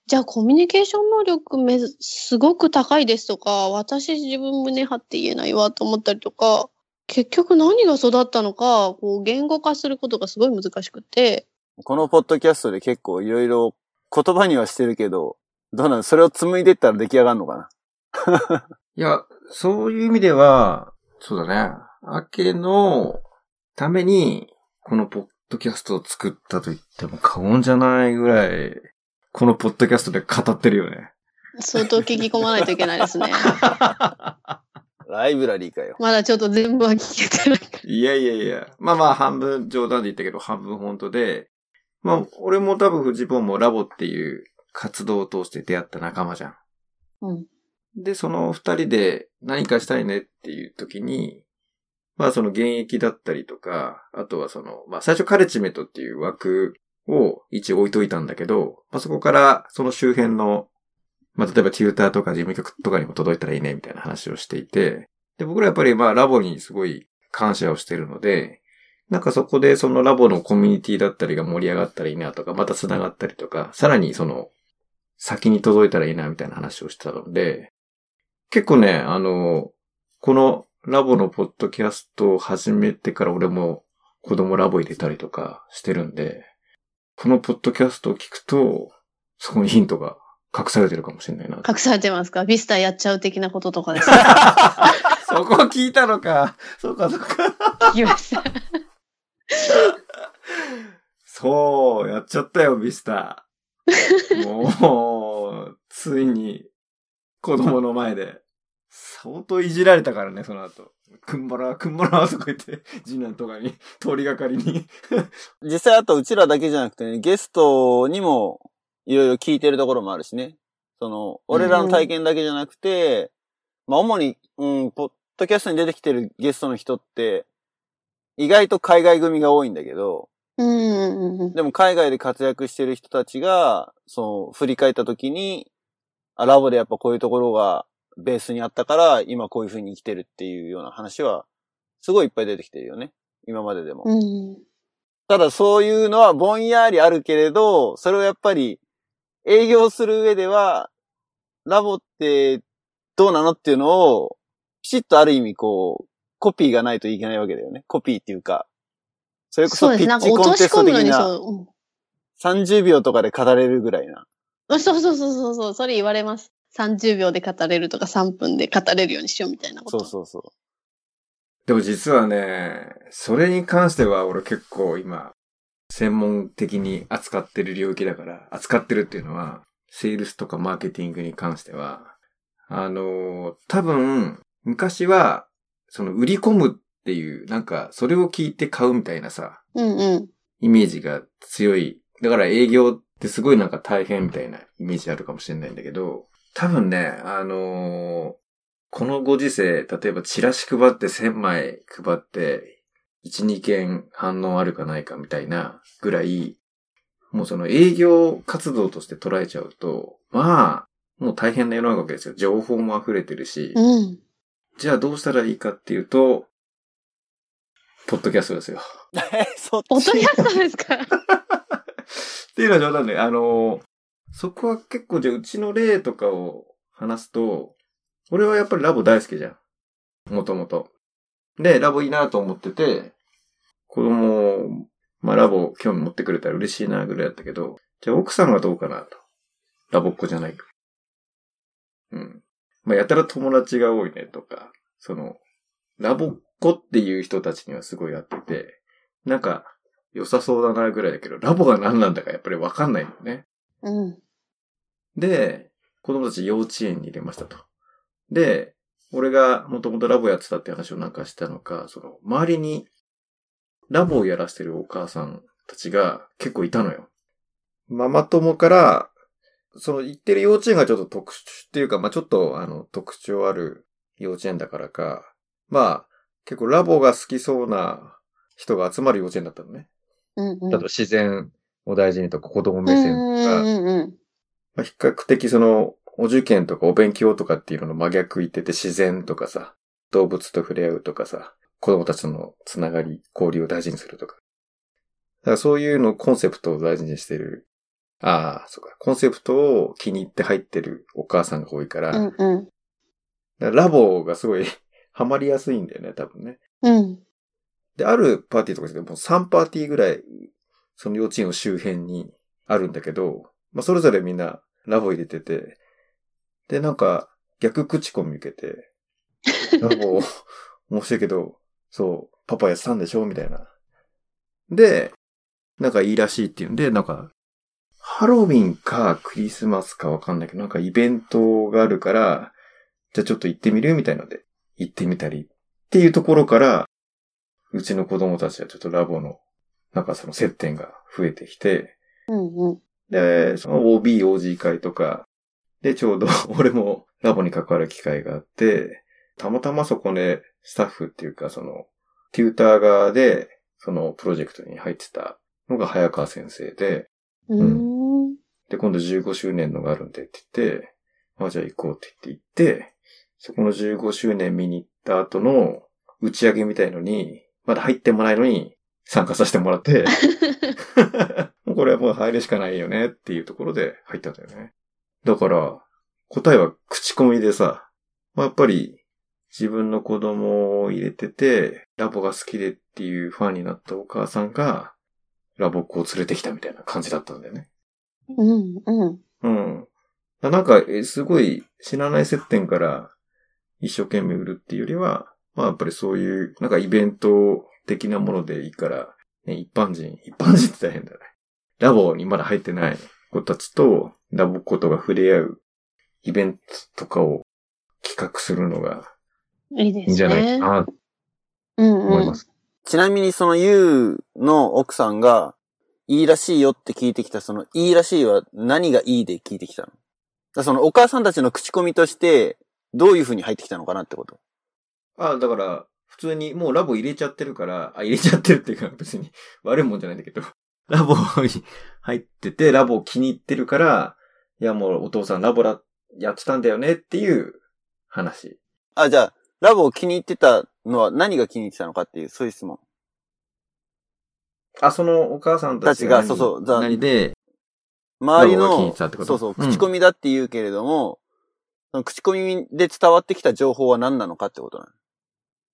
じゃあコミュニケーション能力めずすごく高いですとか、私自分胸張って言えないわと思ったりとか、結局何が育ったのか、こう言語化することがすごい難しくて、このポッドキャストで結構いろいろ言葉にはしてるけど、どうなのそれを紡いでったら出来上がるのかな？いや、そういう意味では、そうだね。明けのためにこのポッドキャストを作ったと言っても過言じゃないぐらい、このポッドキャストで語ってるよね。相当聞き込まないといけないですね。ライブラリーかよ。まだちょっと全部は聞けてないから。いやいやいや。まあまあ、半分冗談で言ったけど、半分本当で。まあ、俺も多分フジポンもラボっていう活動を通して出会った仲間じゃん。うん。で、その二人で何かしたいねっていう時に、まあその現役だったりとか、あとはその、まあ最初カレッジメントっていう枠を一応置いといたんだけど、まあそこからその周辺の、まあ例えばテューターとか事務局とかにも届いたらいいねみたいな話をしていて、で、僕らやっぱりまあラボにすごい感謝をしてるので、なんかそこでそのラボのコミュニティだったりが盛り上がったらいいなとか、また繋がったりとか、さらにその、先に届いたらいいなみたいな話をしてたので、結構ね、あの、このラボのポッドキャストを始めてから俺も子供ラボ入れたりとかしてるんで、このポッドキャストを聞くと、そこにヒントが隠されてるかもしれないな。隠されてますか？ビスタやっちゃう的なこととかですか？そこ聞いたのか。そうか、そうか。聞きました。そう、やっちゃったよ、ビスタ。もう、ついに、子供の前で。相当いじられたからね、その後。くんばら、くんばらとか言って、次男とかに、通りがかりに。実際あとうちらだけじゃなくてね、ゲストにもいろいろ聞いてるところもあるしね。その、俺らの体験だけじゃなくて、まあ主に、うん、ポッドキャストに出てきてるゲストの人って、意外と海外組が多いんだけど、うんうんうん。でも海外で活躍してる人たちが、そう、振り返った時に、あ、ラボでやっぱこういうところがベースにあったから、今こういう風に生きてるっていうような話は、すごいいっぱい出てきてるよね。今まででも。うん。ただそういうのはぼんやりあるけれど、それをやっぱり営業する上では、ラボってどうなのっていうのを、きちっとある意味こう、コピーがないといけないわけだよね。コピーっていうか、それこそピッなんか落としチコンテスト込むのに的なそう。30秒とかで語れるぐらいな。うん、そうそうそうそうそう。それ言われます。30秒で語れるとか3分で語れるようにしようみたいなこと。そうそうそう。でも実はね、それに関しては俺結構今、専門的に扱ってる領域だから、扱ってるっていうのは、セールスとかマーケティングに関しては、あの、多分、昔は、その売り込むっていう、なんか、それを聞いて買うみたいなさ、うんうん。イメージが強い。だから営業ってすごいなんか大変みたいなイメージあるかもしれないんだけど、多分ね、あのーこのご時世、例えばチラシ配って1000枚配って、1、2件反応あるかないかみたいなぐらい、もうその営業活動として捉えちゃうと、まあ、もう大変な世の中ですよ。情報も溢れてるし、うん。じゃあどうしたらいいかっていうと、ポッドキャストですよ。え、そっち？ポッドキャストですか？っていうのは冗談で、あの、そこは結構じゃあうちの例とかを話すと、俺はやっぱりラボ大好きじゃん。もともと。で、ラボいいなと思ってて、子供、まあラボ興味持ってくれたら嬉しいなぐらいだったけど、じゃあ奥さんはどうかなと。ラボっ子じゃないか。うん。まあやたら友達が多いねとか、その、ラボっ子っていう人たちにはすごい合ってて、なんか、良さそうだなぐらいだけど、ラボが何なんだかやっぱりわかんないのよね。うん。で、子供たち幼稚園に入れましたと。で、俺がもともとラボやってたって話をなんかしたのか、その、周りにラボをやらせてるお母さんたちが結構いたのよ。ママ友から、その行ってる幼稚園がちょっと特殊っていうか、まあちょっとあの特徴ある幼稚園だからか、まあ結構ラボが好きそうな人が集まる幼稚園だったのね。うんうん。あと自然を大事にとか子供うん目線とか、うんうんうん。まあ、比較的その、お受験とかお勉強とかっていうのの真逆言ってて自然とかさ、動物と触れ合うとかさ、子供たちとのつながり、交流を大事にするとか。だからそういうのコンセプトを大事にしてる。ああ、そうか。コンセプトを気に入って入ってるお母さんが多いから、うんうん。だからラボがすごい ハマりやすいんだよね、多分ね。うん。で、あるパーティーとかでもう3パーティーぐらい、その幼稚園の周辺にあるんだけど、まあ、それぞれみんなラボ入れてて、で、なんか、逆口コミ受けて、ラボ、面白いけど、そう、パパやってたんでしょ？みたいな。で、なんかいいらしいっていうんで、なんか、ハロウィンかクリスマスかわかんないけど、なんかイベントがあるから、じゃあちょっと行ってみる？みたいので、行ってみたりっていうところから、うちの子供たちはちょっとラボの、なんかその接点が増えてきて、うんうん。で、その OB、OG 会とか、で、ちょうど俺もラボに関わる機会があって、たまたまそこでスタッフっていうか、その、テューター側で、そのプロジェクトに入ってたのが早川先生で、うーん。で、今度15周年のがあるんでって言って、あ、じゃあ行こうって言って行って、そこの15周年見に行った後の打ち上げみたいのに、まだ入ってもないのに参加させてもらって、もうこれはもう入るしかないよねっていうところで入ったんだよね。だから、答えは口コミでさ、まあ、やっぱり自分の子供を入れてて、ラボが好きでっていうファンになったお母さんが、ラボっ子を連れてきたみたいな感じだったんだよね。うんうん。うん。だなんか、えすごい知らない接点から一生懸命売るっていうよりは、まあやっぱりそういう、なんかイベント的なものでいいから、ね、一般人、一般人って大変だね。ラボにまだ入ってない子たちと、ラボっ子とが触れ合うイベントとかを企画するのがいいですね。いいんじゃないかなとうん思いま。す。ちなみにそのユウの奥さんが、いいらしいよって聞いてきた、そのいいらしいは何がいいで聞いてきたのだそのお母さんたちの口コミとして、どういう風に入ってきたのかなってことあ、だから、普通にもうラボ入れちゃってるから、あ、入れちゃってるっていうか別に悪いもんじゃないんだけど、ラボに入ってて、ラボ気に入ってるから、いやもうお父さんラボラやってたんだよね。っていう話。あ、じゃあ、ラボを気に入ってたのは何が気に入ってたのかっていう、そういう質問。あ、そのお母さんたちが何たちがそうそうざ何で、周りのそうそう、うん口コミだって言うけれども、その口コミで伝わってきた情報は何なのかってことなの。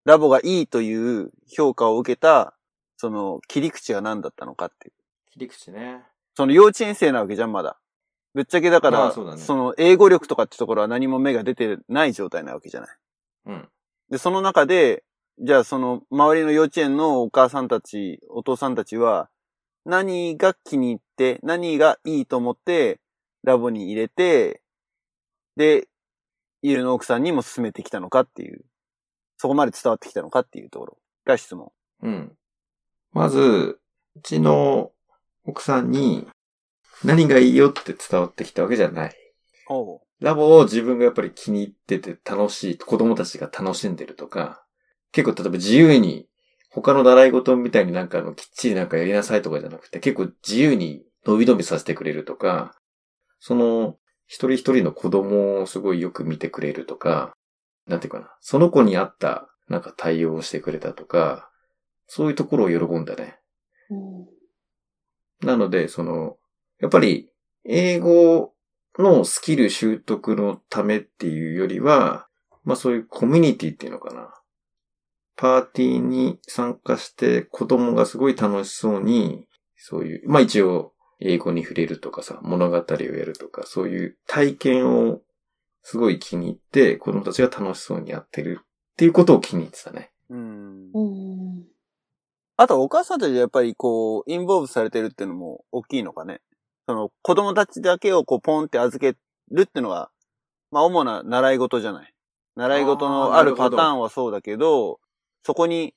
ラボがいいという評価を受けた、その切り口が何だったのかっていう。切り口ね。その幼稚園生なわけじゃん、まだ。ぶっちゃけだから、そああそうだねの英語力とかってところは何も目が出てない状態なわけじゃない。うん。で、その中で、じゃあその周りの幼稚園のお母さんたち、お父さんたちは、何が気に入って、何がいいと思って、ラボに入れて、で、イルの奥さんにも勧めてきたのかっていう、そこまで伝わってきたのかっていうところが質問。うん。まず、うちの奥さんに何がいいよって伝わってきたわけじゃない。おうラボを自分がやっぱり気に入ってて楽しい、子供たちが楽しんでるとか、結構例えば自由に、他の習い事みたいになんかあの、きっちりなんかやりなさいとかじゃなくて、結構自由に伸び伸びさせてくれるとか、その、一人一人の子供をすごいよく見てくれるとか、なんていうかな、その子に合ったなんか対応をしてくれたとか、そういうところを喜んだね。うんなので、その、やっぱり、英語のスキル習得のためっていうよりは、まあそういうコミュニティっていうのかな。パーティーに参加して子供がすごい楽しそうに、そういう、まあ一応英語に触れるとかさ、物語をやるとか、そういう体験をすごい気に入って子供たちが楽しそうにやってるっていうことを気に入ってたね。うんうんあと、お母さんたちがやっぱりこう、インボーブされてるっていうのも大きいのかね。その、子供たちだけをこう、ポンって預けるっていうのが、まあ、主な習い事じゃない。習い事のあるパターンはそうだけど、そこに、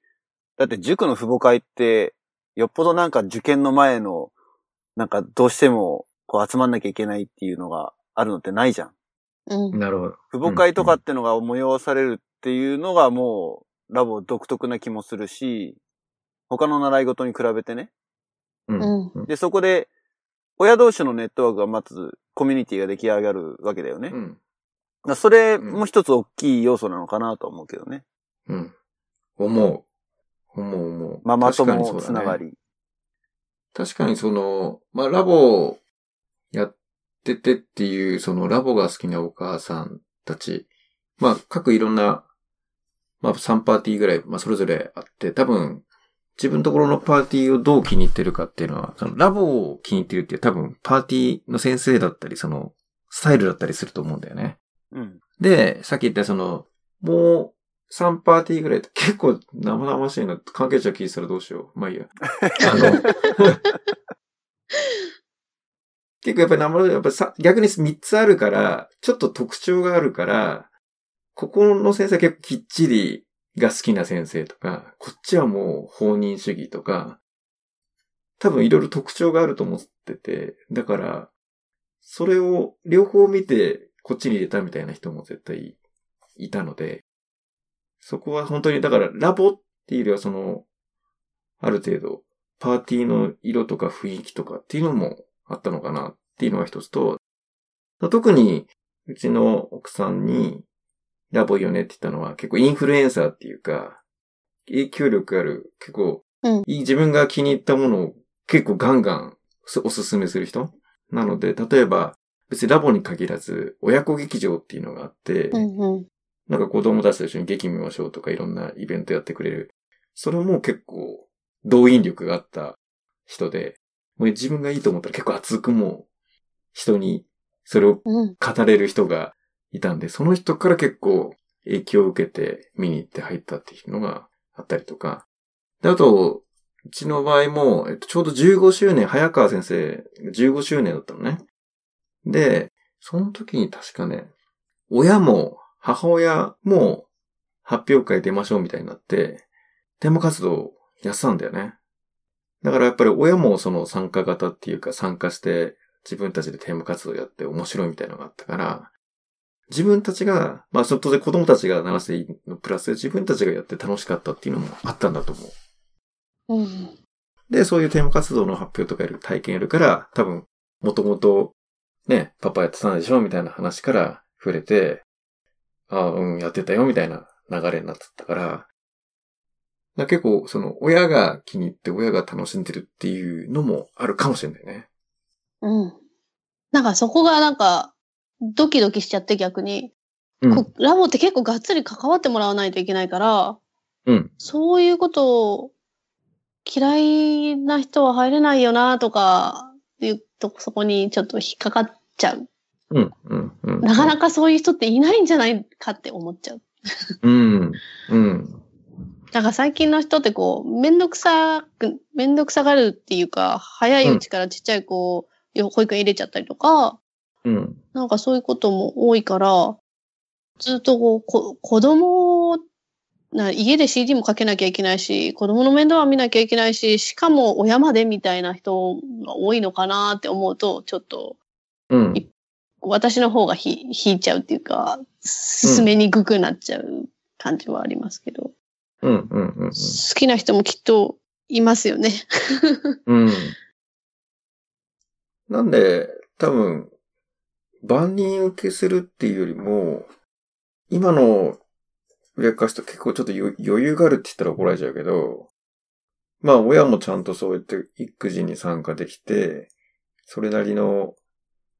だって塾の父母会って、よっぽどなんか受験の前の、なんかどうしても、こう集まんなきゃいけないっていうのがあるのってないじゃん。うんなるほど。父母会とかってのが催されるっていうのがもう、ラボ独特な気もするし、他の習い事に比べてね。うん。で、そこで、親同士のネットワークがまず、コミュニティが出来上がるわけだよね。うん。らそれも一つ大きい要素なのかなと思うけどね。うん。思う。思う思う。ママ友確かにそうだねつながり。確かにその、まあ、ラボやっててっていう、そのラボが好きなお母さんたち、まあ、各いろんな、まあ、3パーティーぐらい、まあ、それぞれあって、多分、自分のところのパーティーをどう気に入ってるかっていうのは、そのラボを気に入ってるっていう多分、パーティーの先生だったり、その、スタイルだったりすると思うんだよね。うん。で、さっき言ったその、も3パーティーぐらい結構生々しいな。関係者聞いてたらどうしよう。まあいいや。あの、結構やっぱり生々しい。やっぱさ逆に3つあるから、ちょっと特徴があるから、ここの先生は結構きっちりが好きな先生とか、こっちはもう放任主義とか、多分いろいろ特徴があると思ってて、だから、それを両方見てこっちに入れたみたいな人も絶対いたので、そこは本当に、だからラボっていうよりはその、ある程度、パーティーの色とか雰囲気とかっていうのもあったのかなっていうのが一つと、特にうちの奥さんにラボいいよねって言ったのは結構インフルエンサーっていうか、影響力ある結構うんいい自分が気に入ったものを結構ガンガンおすすめする人？なので、例えば別にラボに限らず親子劇場っていうのがあって、うんうん。なんか子供たちと一緒に劇見ましょうとかいろんなイベントやってくれる。それも結構動員力があった人で、もう自分がいいと思ったら結構熱くもう人にそれをうん。語れる人がいたんで、その人から結構影響を受けて見に行って入ったっていうのがあったりとか。で、あと、うちの場合も、えっと、ちょうど15周年、早川先生、15周年だったのね。で、その時に確かね、親も母親も発表会出ましょうみたいになって、テーマ活動やってたんだよね。だからやっぱり親もその参加型っていうか参加して自分たちでテーマ活動やって面白いみたいなのがあったから、自分たちが、まあ、そ当然子供たちが鳴らしていいのプラス自分たちがやって楽しかったっていうのもあったんだと思う。うん。で、そういうテーマ活動の発表とかやる体験やるから、多分、もともと、ね、パパやってたんでしょみたいな話から触れて、ああ、うん、やってたよ、みたいな流れになってたから、だから結構、その、親が気に入って親が楽しんでるっていうのもあるかもしれないね。うん。なんかそこがなんか、ドキドキしちゃって逆に、うん。こラボって結構がっつり関わってもらわないといけないから、うん。そういうことを嫌いな人は入れないよなとか、いうとそこにちょっと引っかかっちゃう。うん。うん。うん。なかなかそういう人っていないんじゃないかって思っちゃう。うん。うん。なんか最近の人ってこう、めんどくさく、めんどくさがるっていうか、早いうちからちっちゃい子を保育園入れちゃったりとか、うん。なんかそういうことも多いから、ずっとこう、こ子供をな家で CD もかけなきゃいけないし、子供の面倒は見なきゃいけないし、しかも親までみたいな人が多いのかなって思うと、ちょっとうん。私の方がひ引いちゃうっていうか、進めにくくなっちゃう感じはありますけど、うん。うん。うん。好きな人もきっといますよね。うん。なんで、多分、万人受けするっていうよりも、今の売れっかしと結構ちょっと余裕があるって言ったら怒られちゃうけど、まあ親もちゃんとそうやって育児に参加できて、それなりの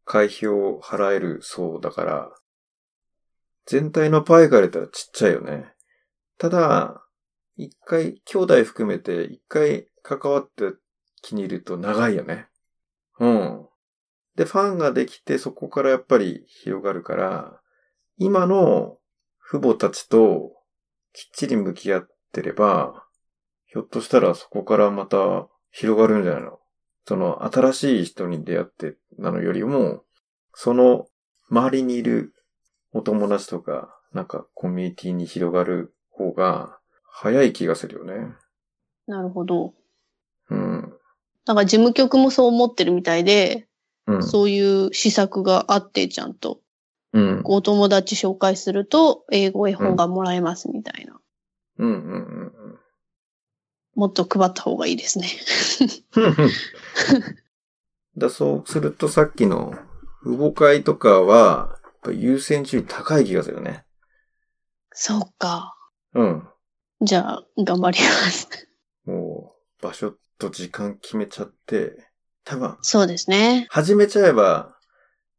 会費を払える層だから、全体のパイから言ったらちっちゃいよね。ただ、一回、兄弟含めて一回関わって気に入ると長いよね。うん。で、ファンができてそこからやっぱり広がるから、今の父母たちときっちり向き合ってれば、ひょっとしたらそこからまた広がるんじゃないの？その新しい人に出会ってなのよりも、その周りにいるお友達とか、なんかコミュニティに広がる方が早い気がするよね。なるほど。うん。なんか事務局もそう思ってるみたいで、うん。そういう施策があってちゃんと、うん。お友達紹介すると英語絵本がもらえますみたいな。うんうんうんもっと配った方がいいですね。うん。だそうするとさっきの、父母会とかは、優先順位高い気がするよね。そうか。うん。じゃあ、頑張ります。もう、場所と時間決めちゃって、多分、そうですね。始めちゃえば、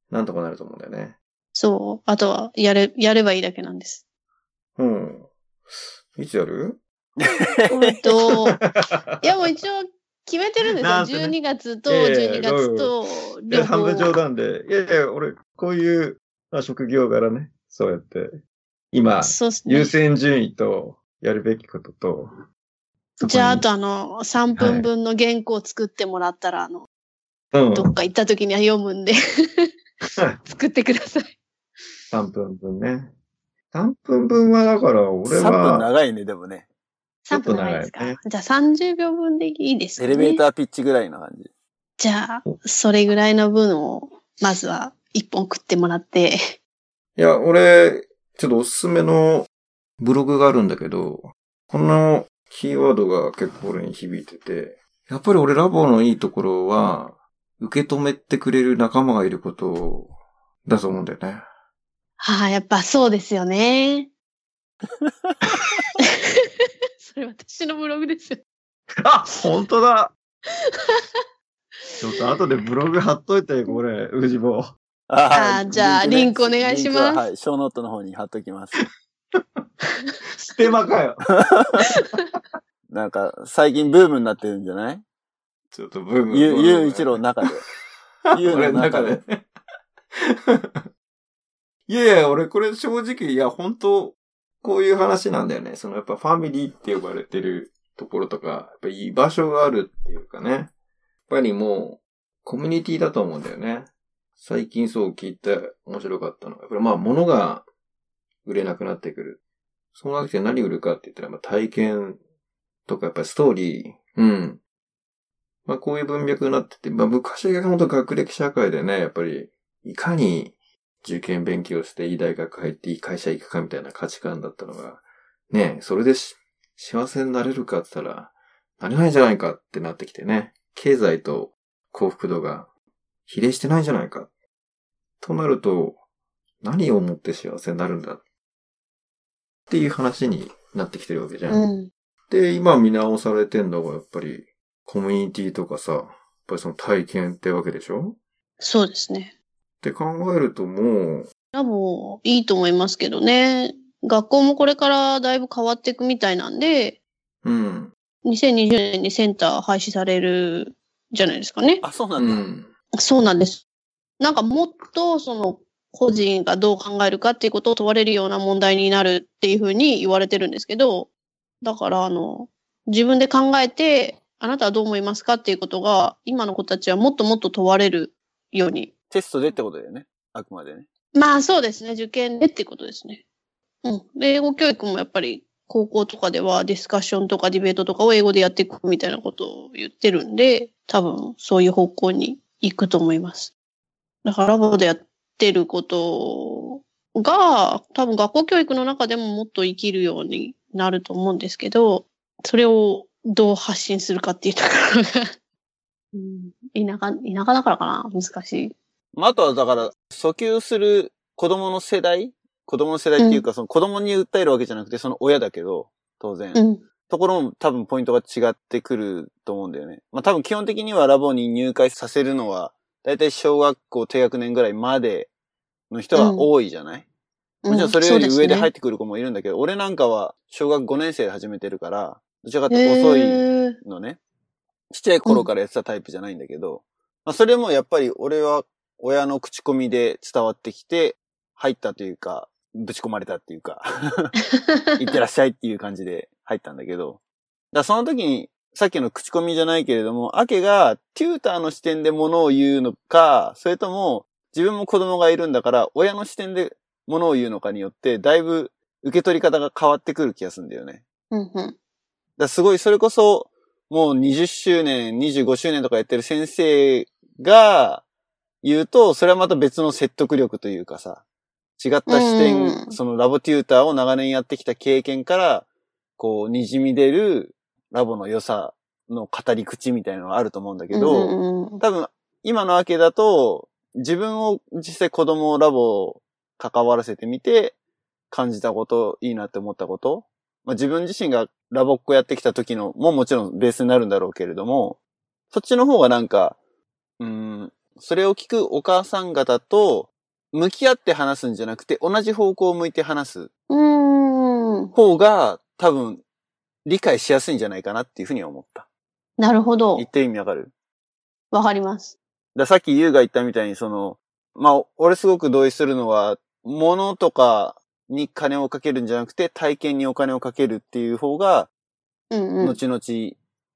なんとかなると思うんだよね。そう。あとは、やれ、やればいいだけなんです。うん。いつやる？えっと、いやもう一応決めてるんですよ。ね12月といやいや12月と両方。半分冗談で。いやいや、俺、こういう、まあ、職業柄ね、そうやって、今、ね優。先順位と、やるべきことと。じゃあ、あそとあの、3分分の原稿を作ってもらったら、あの、こに、うん。どっか行った時には読むんで、作ってください。3分分ね。3分分はだから、俺3分は、長いね、でもね。3ちょっと長いですか、じゃあ30秒分でいいですかね。エレベーターピッチぐらいな感じ。じゃあ、それぐらいの分を、まずは1本食ってもらって。いや、俺、ちょっとおすすめのブログがあるんだけど、このキーワードが結構俺に響いてて、やっぱり俺ラボのいいところは、受け止めてくれる仲間がいることだと思うんだよね。はあ、やっぱそうですよね。それ私のブログですよ。あ、本当だちょっと後でブログ貼っといてよ、これ、ウジボ。あーじゃあリンクお願いしますははい、ショーノートの方に貼っときます。ステマかよ。なんか、最近ブームになってるんじゃない？ちょっとブーム。ゆ、ゆういちろうの中で。ゆ う俺のの中中で。で。いやいや、俺これ正直、いや、本当こういう話なんだよね。そのやっぱファミリーって呼ばれてるところとか、やっぱ居場所があるっていうかね。やっぱりもう、コミュニティだと思うんだよね。最近そう聞いて面白かったのが、やっぱりまあ物が売れなくなってくる。そうなって何売るかって言ったら、まあ体験とかやっぱりストーリー。うん。まあこういう文脈になってて、まあ昔が本当学歴社会でね、やっぱりいかに受験勉強していい大学入っていい会社行くかみたいな価値観だったのが、ね、それでし幸せになれるかって言ったら、なれないんじゃないかってなってきてね、経済と幸福度が比例してないんじゃないか。となると、何をもって幸せになるんだっていう話になってきてるわけじゃん。うん。で、今見直されてんのがやっぱりコミュニティとかさ、やっぱりその体験ってわけでしょ？そうですね。って考えるともう、ラボいいと思いますけどね。学校もこれからだいぶ変わっていくみたいなんで、うん。2020年にセンター廃止されるじゃないですかね。あ、そうなだ。うんん。そうなんです。なんかもっとその個人がどう考えるかっていうことを問われるような問題になるっていうふうに言われてるんですけど、だからあの、自分で考えて、あなたはどう思いますか？っていうことが、今の子たちはもっともっと問われるように。テストでってことだよね。あくまでね。まあそうですね、受験でっていうことですね。うん。で英語教育もやっぱり高校とかではディスカッションとかディベートとかを英語でやっていくみたいなことを言ってるんで、多分そういう方向に行くと思います。だからラボでやってることが、多分学校教育の中でももっと生きるようになると思うんですけど、それをどう発信するかっていうところが、うん、田舎、田舎だからかな。難しい。まあ、あとはだから、訴求する子供の世代？子供の世代っていうか、その子供に訴えるわけじゃなくて、その親だけど、当然。うん。ところも多分ポイントが違ってくると思うんだよね。まあ多分基本的にはラボに入会させるのは、だいたい小学校低学年ぐらいまでの人が多いじゃない、もちろんそれより上で入っってくる子もいるんだけど、俺なんかは小学5年生で始めてるから、どちらかというと遅いい。のね。ちっちゃい頃からやってたタイプじゃないんだけど、まあそれもやっぱり俺は親の口コミで伝わってきて、入ったというか、ぶち込まれたっていうか、行ってらっしゃいっていう感じで入ったんだけど、だその時に、さっきの口コミじゃないけれども、アケがテューターの視点で物を言うのか、それとも自分も子供がいるんだから、親の視点で物を言うのかによって、だいぶ受け取り方が変わってくる気がするんだよね。うんうん。だすごい、それこそ、もう20周年、25周年とかやってる先生が言うと、それはまた別の説得力というかさ、違った視点、うんそのラボテューターを長年やってきた経験から、こう、滲み出るラボの良さの語り口みたいなのがあると思うんだけど、多分、今のわけだと、自分を実際子供ラボ関わらせてみて、感じたこと、いいなって思ったこと、まあ、自分自身がラボっ子やってきた時のももちろんベースになるんだろうけれども、そっちの方がなんか、うーん、それを聞くお母さん方と向き合って話すんじゃなくて、同じ方向を向いて話す。方が多分理解しやすいんじゃないかなっていうふうには思った。なるほど言。ってる意味わかる？わかります。ださっきユウが言ったみたいに、その、まあ、俺すごく同意するのは、物とかに金をかけるんじゃなくて、体験にお金をかけるっていう方が、うんうん。後々、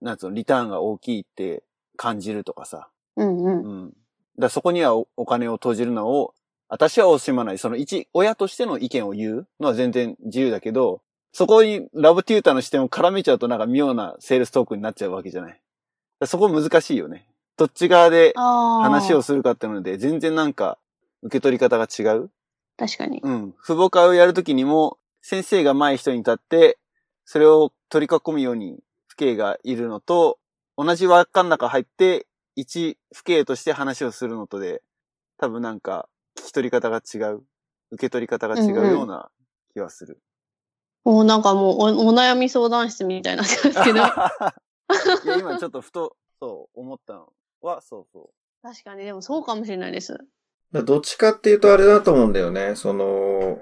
なんつうの、リターンが大きいって感じるとかさ。うんうん。うん。だそこにはおお金を投じるのを、私は惜しまない。その一、親としての意見を言うのは全然自由だけど、そこにラブテューターの視点を絡めちゃうとなんか妙なセールストークになっちゃうわけじゃない。そこ難しいよね。どっち側で。話をするかっていうので、全然なんか受け取り方が違う。確かに。うん。父母会をやるときにも、先生が前人に立って、それを取り囲むように父兄がいるのと、同じ輪っかの中入って、一父兄として話をするのとで、多分なんか、聞き取り方が違う。受け取り方が違うような気はする。もうなんかもうおお悩み相談室みたいになってますけど。いや、今ちょっとふと、そう、思ったのは、そうそ確かに、でもそうかもしれないです。だどっちかっていうとあれだと思うんだよね。その、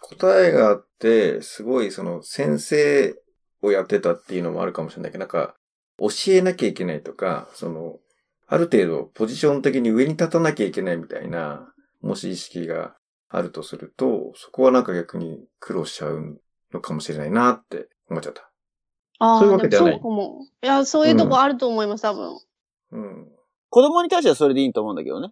答えがあって、すごいその先生をやってたっていうのもあるかもしれないけど、なんか、教えなきゃいけないとか、その、ある程度ポジション的に上に立たなきゃいけないみたいな、もし意識があるとすると、そこはなんか逆に苦労しちゃうのかもしれないなって思っちゃった。ああ、そういうわけではないもそうかも。いや、そういうとこあると思います、多分。うん。う。子供に対してはそれでいいと思うんだけどね。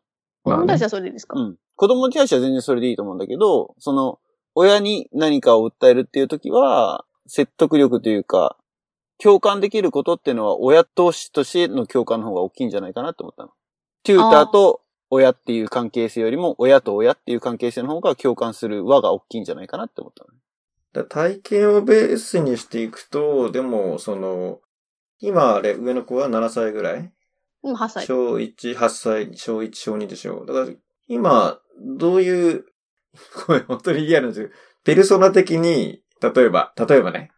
子供たちまあねはそれでいいですか、うん。子供に対しては全然それでいいと思うんだけど、その、親に何かを訴えるっていう時は、説得力というか、共感できることっていうのは親同士としての共感の方が大きいんじゃないかなって思ったの。テューターと親っていう関係性よりも、親と親っていう関係性の方が共感する輪が大きいんじゃないかなって思ったの。だ体験をベースにしていくと、でも、その、今あれ、上の子は7歳ぐらい今8歳。小1、8歳、小1、小2でしょ。だから、今、どういう、これ本当に嫌なんですけど、ペルソナ的に、例えば、例えばね、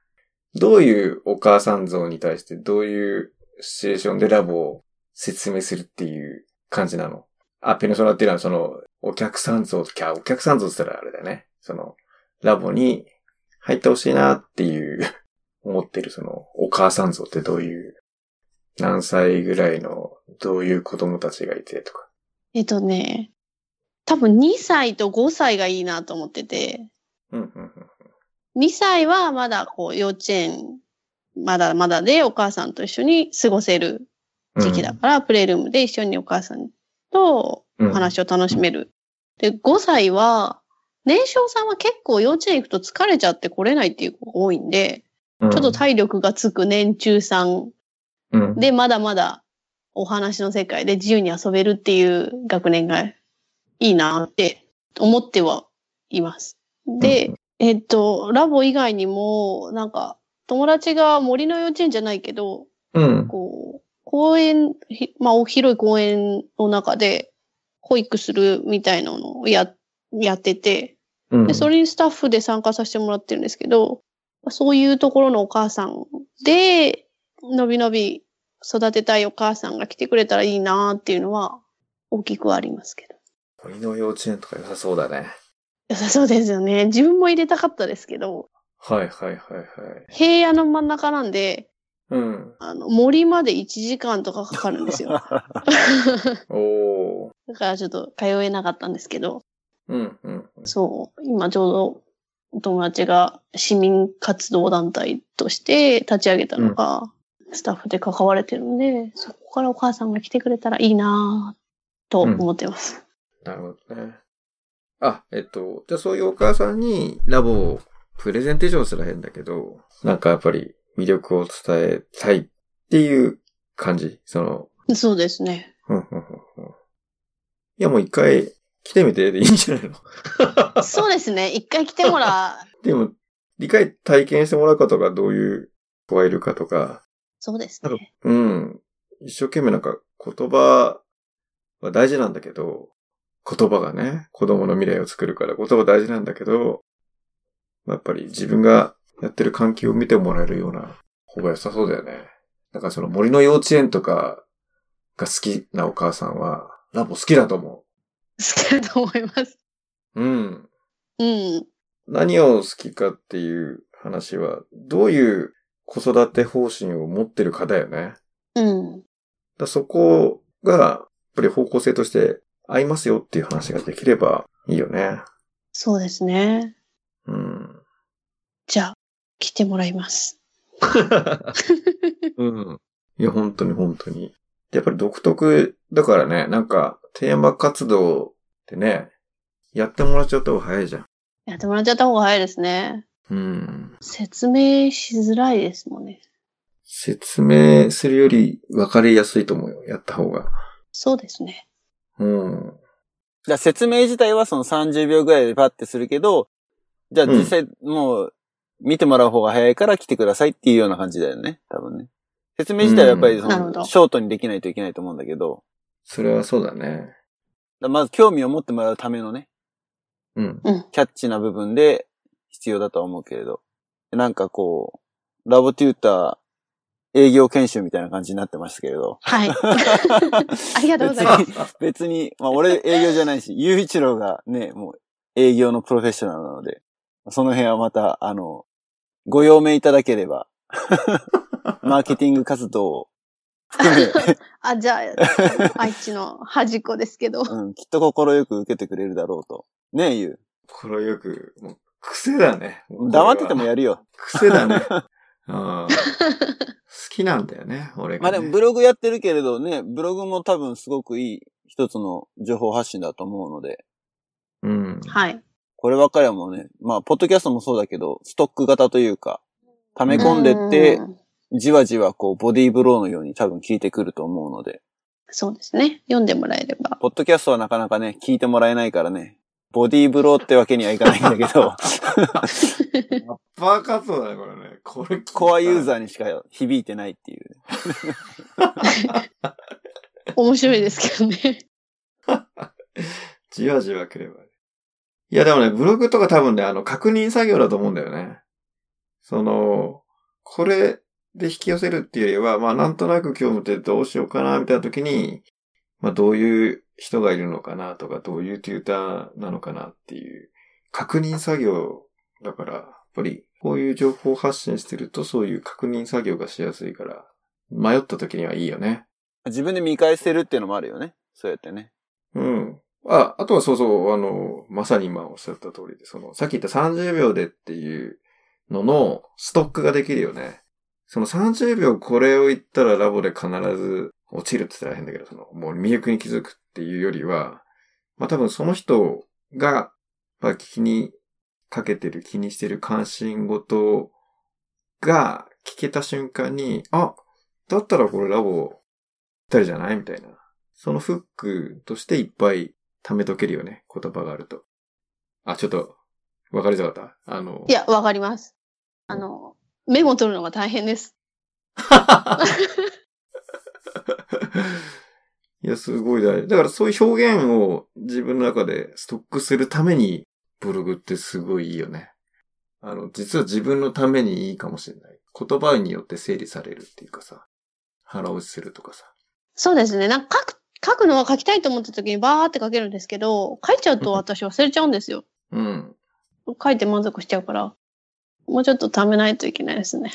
どういうお母さん像に対して、どういうシチュエーションでラボを説明するっていう感じなの？あ、ペルソナっていうのはその、お客さん像とか、お客さん像って言ったらあれだよね。その、ラボに入ってほしいなっていう、思ってるその、お母さん像ってどういう何歳ぐらいの、どういう子供たちがいてとか。えっとね、多分2歳と5歳がいいなと思ってて、うん、うん、うん。2歳はまだこう幼稚園、まだまだでお母さんと一緒に過ごせる時期だから、プレイルームで一緒にお母さんとうんお話を楽しめる。で、5歳は、年少さんは結構幼稚園行くと疲れちゃって来れないっていう子が多いんで、うんちょっと体力がつく年中さんうん。で、まだまだお話の世界で自由に遊べるっていう学年がいいなって思ってはいます。で、えっと、ラボ以外にも、なんか、友達が森の幼稚園じゃないけど、うん。こう、公園、ひまあ、お広い公園の中で、保育するみたいなのをや、やってて、うん。で、それにスタッフで参加させてもらってるんですけど、そういうところのお母さんで、のびのび育てたいお母さんが来てくれたらいいなっていうのは、大きくはありますけど。鳥の幼稚園とか良さそうだね。良 さそうですよね。自分も入れたかったですけど、はいはいはいはい。平野の真ん中なんで、うん。あの、森まで1時間とかかかるんですよ。おー。だからちょっと通えなかったんですけど、うんうん。そう、今ちょうどお友達が市民活動団体として立ち上げたのが、スタッフで関われてるんで、そこからお母さんが来てくれたらいいなぁと思ってます。なるほどね。あ、えっと、じゃあそういうお母さんにラボをプレゼンテーションすら変だけど、なんかやっぱり魅力を伝えたいっていう感じ？その、そうですね。うんうんうんうんいやもう一回来てみてでいいんじゃないの？そうですね。一回来てもらう。でも、理解体験してもらうかとか、どういう子がいるかとか、そうですね。うん。一生懸命なんか言葉は大事なんだけど、言葉がね、子供の未来を作るから言葉大事なんだけど、やっぱり自分がやってる環境を見てもらえるような方が良さそうだよね。だからその森の幼稚園とかが好きなお母さんは、ラボ好きだと思好きだと思います。う。うん。うん。何を好きかっていう話は、どういう子育て方針を持ってるかだよね。うん。だそこが、やっぱり方向性として合いますよっていう話ができればいいよね。そうですね。うん。じゃあ、来てもらいます。うん。いや、本当に本当に。やっぱり独特だからね、なんか、テーマ活動ってね、やってもらっちゃった方が早いじゃん。やってもらっちゃった方が早いですね。うん。説明しづらいですもんね。説明するより分かりやすいと思うよ。やった方が。そうですね。うん。だから説明自体はその30秒ぐらいでパッてするけど、じゃあ実際もう見てもらう方が早いから来てくださいっていうような感じだよね。多分ね。説明自体はやっぱりその、ショートにできないといけないと思うんだけど、それはそうだね。だまず興味を持ってもらうためのね、うん。キャッチな部分で必要だとは思うけれど。なんかこう、ラボテューター営業研修みたいな感じになってましたけれど。はい。ありがとうございます。別に、まあ俺営業じゃないし、ゆういちろうがね、もう営業のプロフェッショナルなので、その辺はまた、あの、ご用命いただければ、マーケティング活動を含め、あ、じゃあ、愛知の端っこですけど。うん、きっと心よく受けてくれるだろうと。ねえ、ゆこれよく、もう、癖だね。う。黙っててもやるよ。癖だね。うん。好きなんだよね、俺が、ね。まあでもブログやってるけれどね、ブログも多分すごくいい一つの情報発信だと思うので、うん。はい。こればっかりはもうね、まあ、ポッドキャストもそうだけど、ストック型というか、溜め込んでってう、んじわじわこう、ボディーブローのように多分聞いてくると思うので、そうですね。読んでもらえれば。ポッドキャストはなかなかね、聞いてもらえないからね、ボディーブローってわけにはいかないんだけど、バカそうだね、これね。これ、コアユーー。ザーにしか響いてないっていう。面白いですけどね。じわじわくれば。いや、でもね、ブログとか多分ね、あの、確認作業だと思うんだよね。その、これで引き寄せるっていうよりは、まあ、なんとなく興味ってどうしようかな、みたいな時に、まあ、どういう人がいるのかなとか、どういうテューターなのかなっていう、確認作業だから、やっぱり、こういう情報発信してると、そういう確認作業がしやすいから、迷った時にはいいよね。自分で見返せるっていうのもあるよね。そうやってね。うん。あ、あとはそうそう、あの、まさに今おっしゃった通りで、その、さっき言った30秒でっていうののストックができるよね。その30秒これを言ったらラボで必ず落ちるって言ったら変だけど、その、もう魅力に気づくっていうよりは、まあ多分その人が、まあ気にかけてる、気にしてる関心事が聞けた瞬間に、あ、だったらこれラボぴったりじゃないみたいな。そのフックとしていっぱい貯めとけるよね。言葉があると。あ、ちょっと、わかりづらかった？あのい、や、わかります。あの、メモ取るのが大変です。いや、すごい大事。だからそういう表現を自分の中でストックするために、ブログってすごいいいよね。あの、実は自分のためにいいかもしれない。言葉によって整理されるっていうかさ、腹落ちするとかさ。そうですね。なんか書く、書くのは書きたいと思った時にバーって書けるんですけど、書いちゃうと私忘れちゃうんですよ。うん。書いて満足しちゃうから、もうちょっと貯めないといけないですね。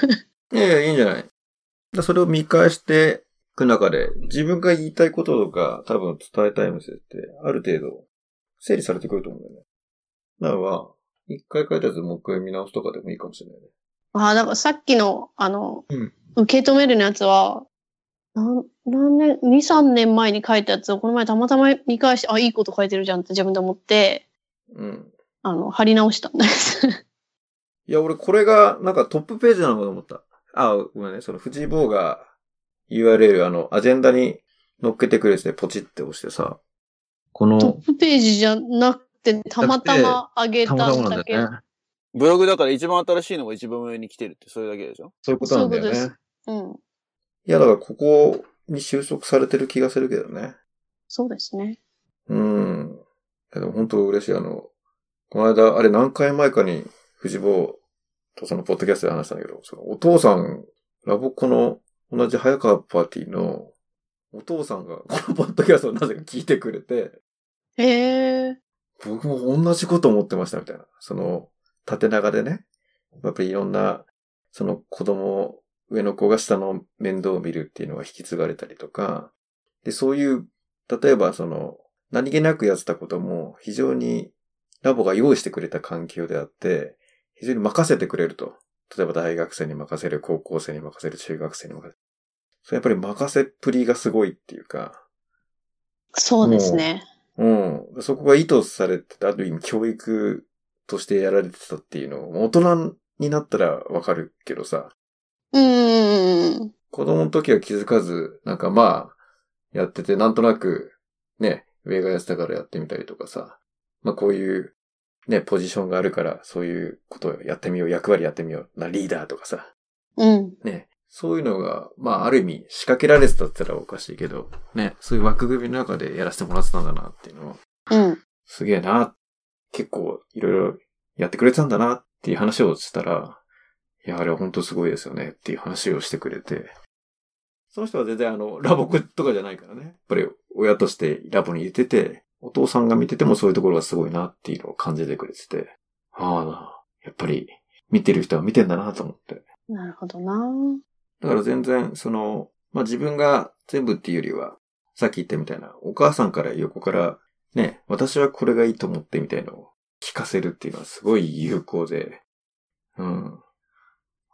いやいや、いいんじゃない？だそれを見返していく中で、自分が言いたいこととか、多分伝えたいメッセージって、ある程度、整理されてくると思うんだよね。だから、一回書いたやつもう一回見直すとかでもいいかもしれないね。ああ、だからさっきの、あの、うん受け止めるのやつは、何年、2、3年前に書いたやつをこの前たまたま見返して、あ、いいこと書いてるじゃんって自分で思って、うん。あの、貼り直したんです。いや、俺これが、なんかトップページなのかと思った。あ、ごめんね。その藤井坊が URL、あの、アジェンダに載っけてくれてポチって押してさ、こトの、ップページじゃなくて、たまたま上げたんだけど。ね。ブログだから一番新しいのが一番上に来てるってそれだけでしょそういうことなんだよそういうこね。うん。いや、だからここに収束されてる気がするけどね。そうですね。うん。いやでも本当嬉しい。あの、この間、あれ何回前かに藤坊とそのポッドキャストで話したんだけど、そのお父さん、ラボコの同じ早川パーティーのお父さんが このポッドキャストをなぜか聞いてくれて、へえ。僕も同じこと思ってましたみたいな。その、縦長でね、やっぱりいろんな、その子供、上の子が下の面倒を見るっていうのが引き継がれたりとか、で、そういう、例えばその、何気なくやってたことも非常にラボが用意してくれた環境であって、非常に任せてくれると。例えば大学生に任せる、高校生に任せる、中学生に任せる。それやっぱり任せっぷりがすごいっていうか、そうですね。うん。そこが意図されてた、ある意味教育としてやられてたっていうのを、大人になったらわかるけどさ、うーん。子供の時は気づかず、なんかまあ、やってて、なんとなく、ね、上がやってたからやってみたりとかさ、まあこういう、ね、ポジションがあるから、そういうことをやってみよう、役割やってみよう、な、リーダーとかさ、うん。ね、そういうのが、まあある意味仕掛けられてたって言ったらおかしいけど、ね、そういう枠組みの中でやらせてもらってたんだなっていうのは、うん。すげえな、結構いろいろやってくれてたんだなっていう話をしたら、いや、あれは本当すごいですよねっていう話をしてくれて、その人は全然あの、ラボとかじゃないからね。やっぱり親としてラボに入れてて、お父さんが見ててもそういうところがすごいなっていうのを感じてくれてて、ああ、やっぱり見てる人は見てんだなと思って。なるほどな。だから全然、その、まあ、自分が全部っていうよりは、さっき言ったみたいな、お母さんから横から、ね、私はこれがいいと思ってみたいのを聞かせるっていうのはすごい有効で、うん。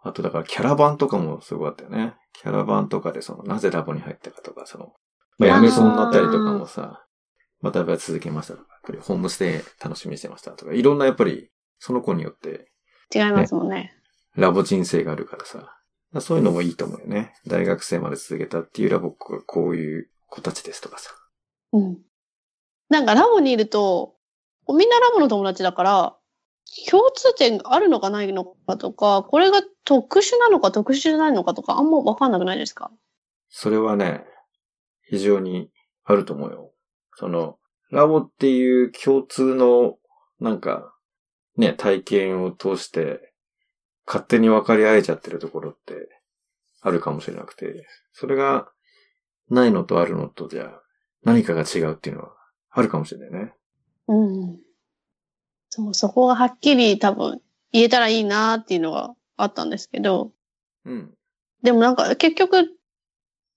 あとだからキャラバンとかもすごかったよね。キャラバンとかでその、なぜラボに入ったかとか、その、まあ、辞めそうになったりとかもさ、またやっぱり続けましたとか、やっぱりホームステイ楽しみにしてましたとか、いろんなやっぱり、その子によって違いますもんね。ラボ人生があるからさ。そういうのもいいと思うよね。大学生まで続けたっていうラボがこういう子たちですとかさ。うん。なんかラボにいると、みんなラボの友達だから、共通点があるのかないのかとか、これが特殊なのか特殊じゃないのかとか、あんまわかんなくないですか？それはね、非常にあると思うよ。その、ラボっていう共通の、なんか、ね、体験を通して、勝手に分かり合えちゃってるところって、あるかもしれなくて、それが、ないのとあるのとじゃ、何かが違うっていうのは、あるかもしれないね。うん。そう、そこがはっきり多分言えたらいいなっていうのがあったんですけど、うん。でもなんか結局、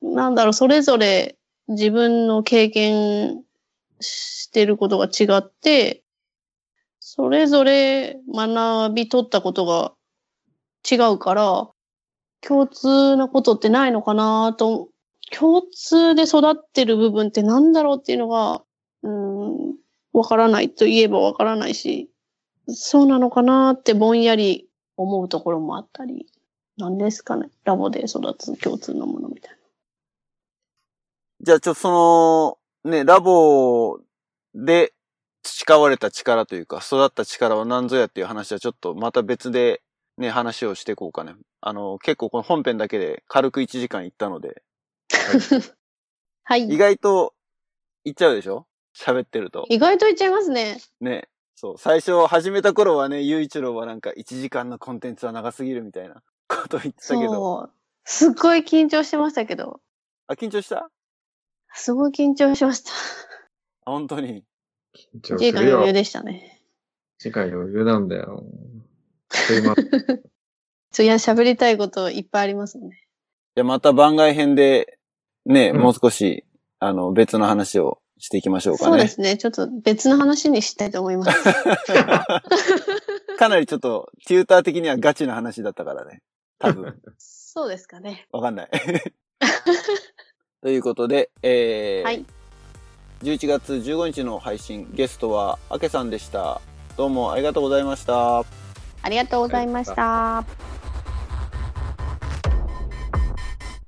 なんだろう、それぞれ自分の経験してることが違って、それぞれ学び取ったことが違うから、共通なことってないのかなと、共通で育ってる部分ってなんだろうっていうのが、うん、わからないと言えばわからないし、そうなのかなってぼんやり思うところもあったり。なんですかねラボで育つ共通のものみたいなじゃあ、ちょ、その、ね、ラボで培われた力というか、育った力は何ぞやっていう話はちょっとまた別でね、話をしていこうかね。あの、結構この本編だけで軽く1時間いったので、な。はい。意外といっちゃうでしょ？喋ってると。意外と言っちゃいますね。ね。そう。最初始めた頃はね、ゆういちろうはなんか1時間のコンテンツは長すぎるみたいなこと言ってたけど。そう。すっごい緊張してましたけど、あ、緊張した？あ、すごい緊張しました。本当に。緊張時間余裕でしたね。次回余裕なんだよ。すいません。ちょ、いや、喋りたいこといっぱいありますね。じゃあまた番外編で、ね、うんもう少し、あの、別の話をしていきましょうかね。そうですね。ちょっと別の話にしたいと思います。かなりちょっと、テューター的にはガチな話だったからね。多分。そうですかね。わかんない。ということで、えーはい11月15日の配信、ゲストは、あけさんでした。どうもありがとうございました。ありがとうございました。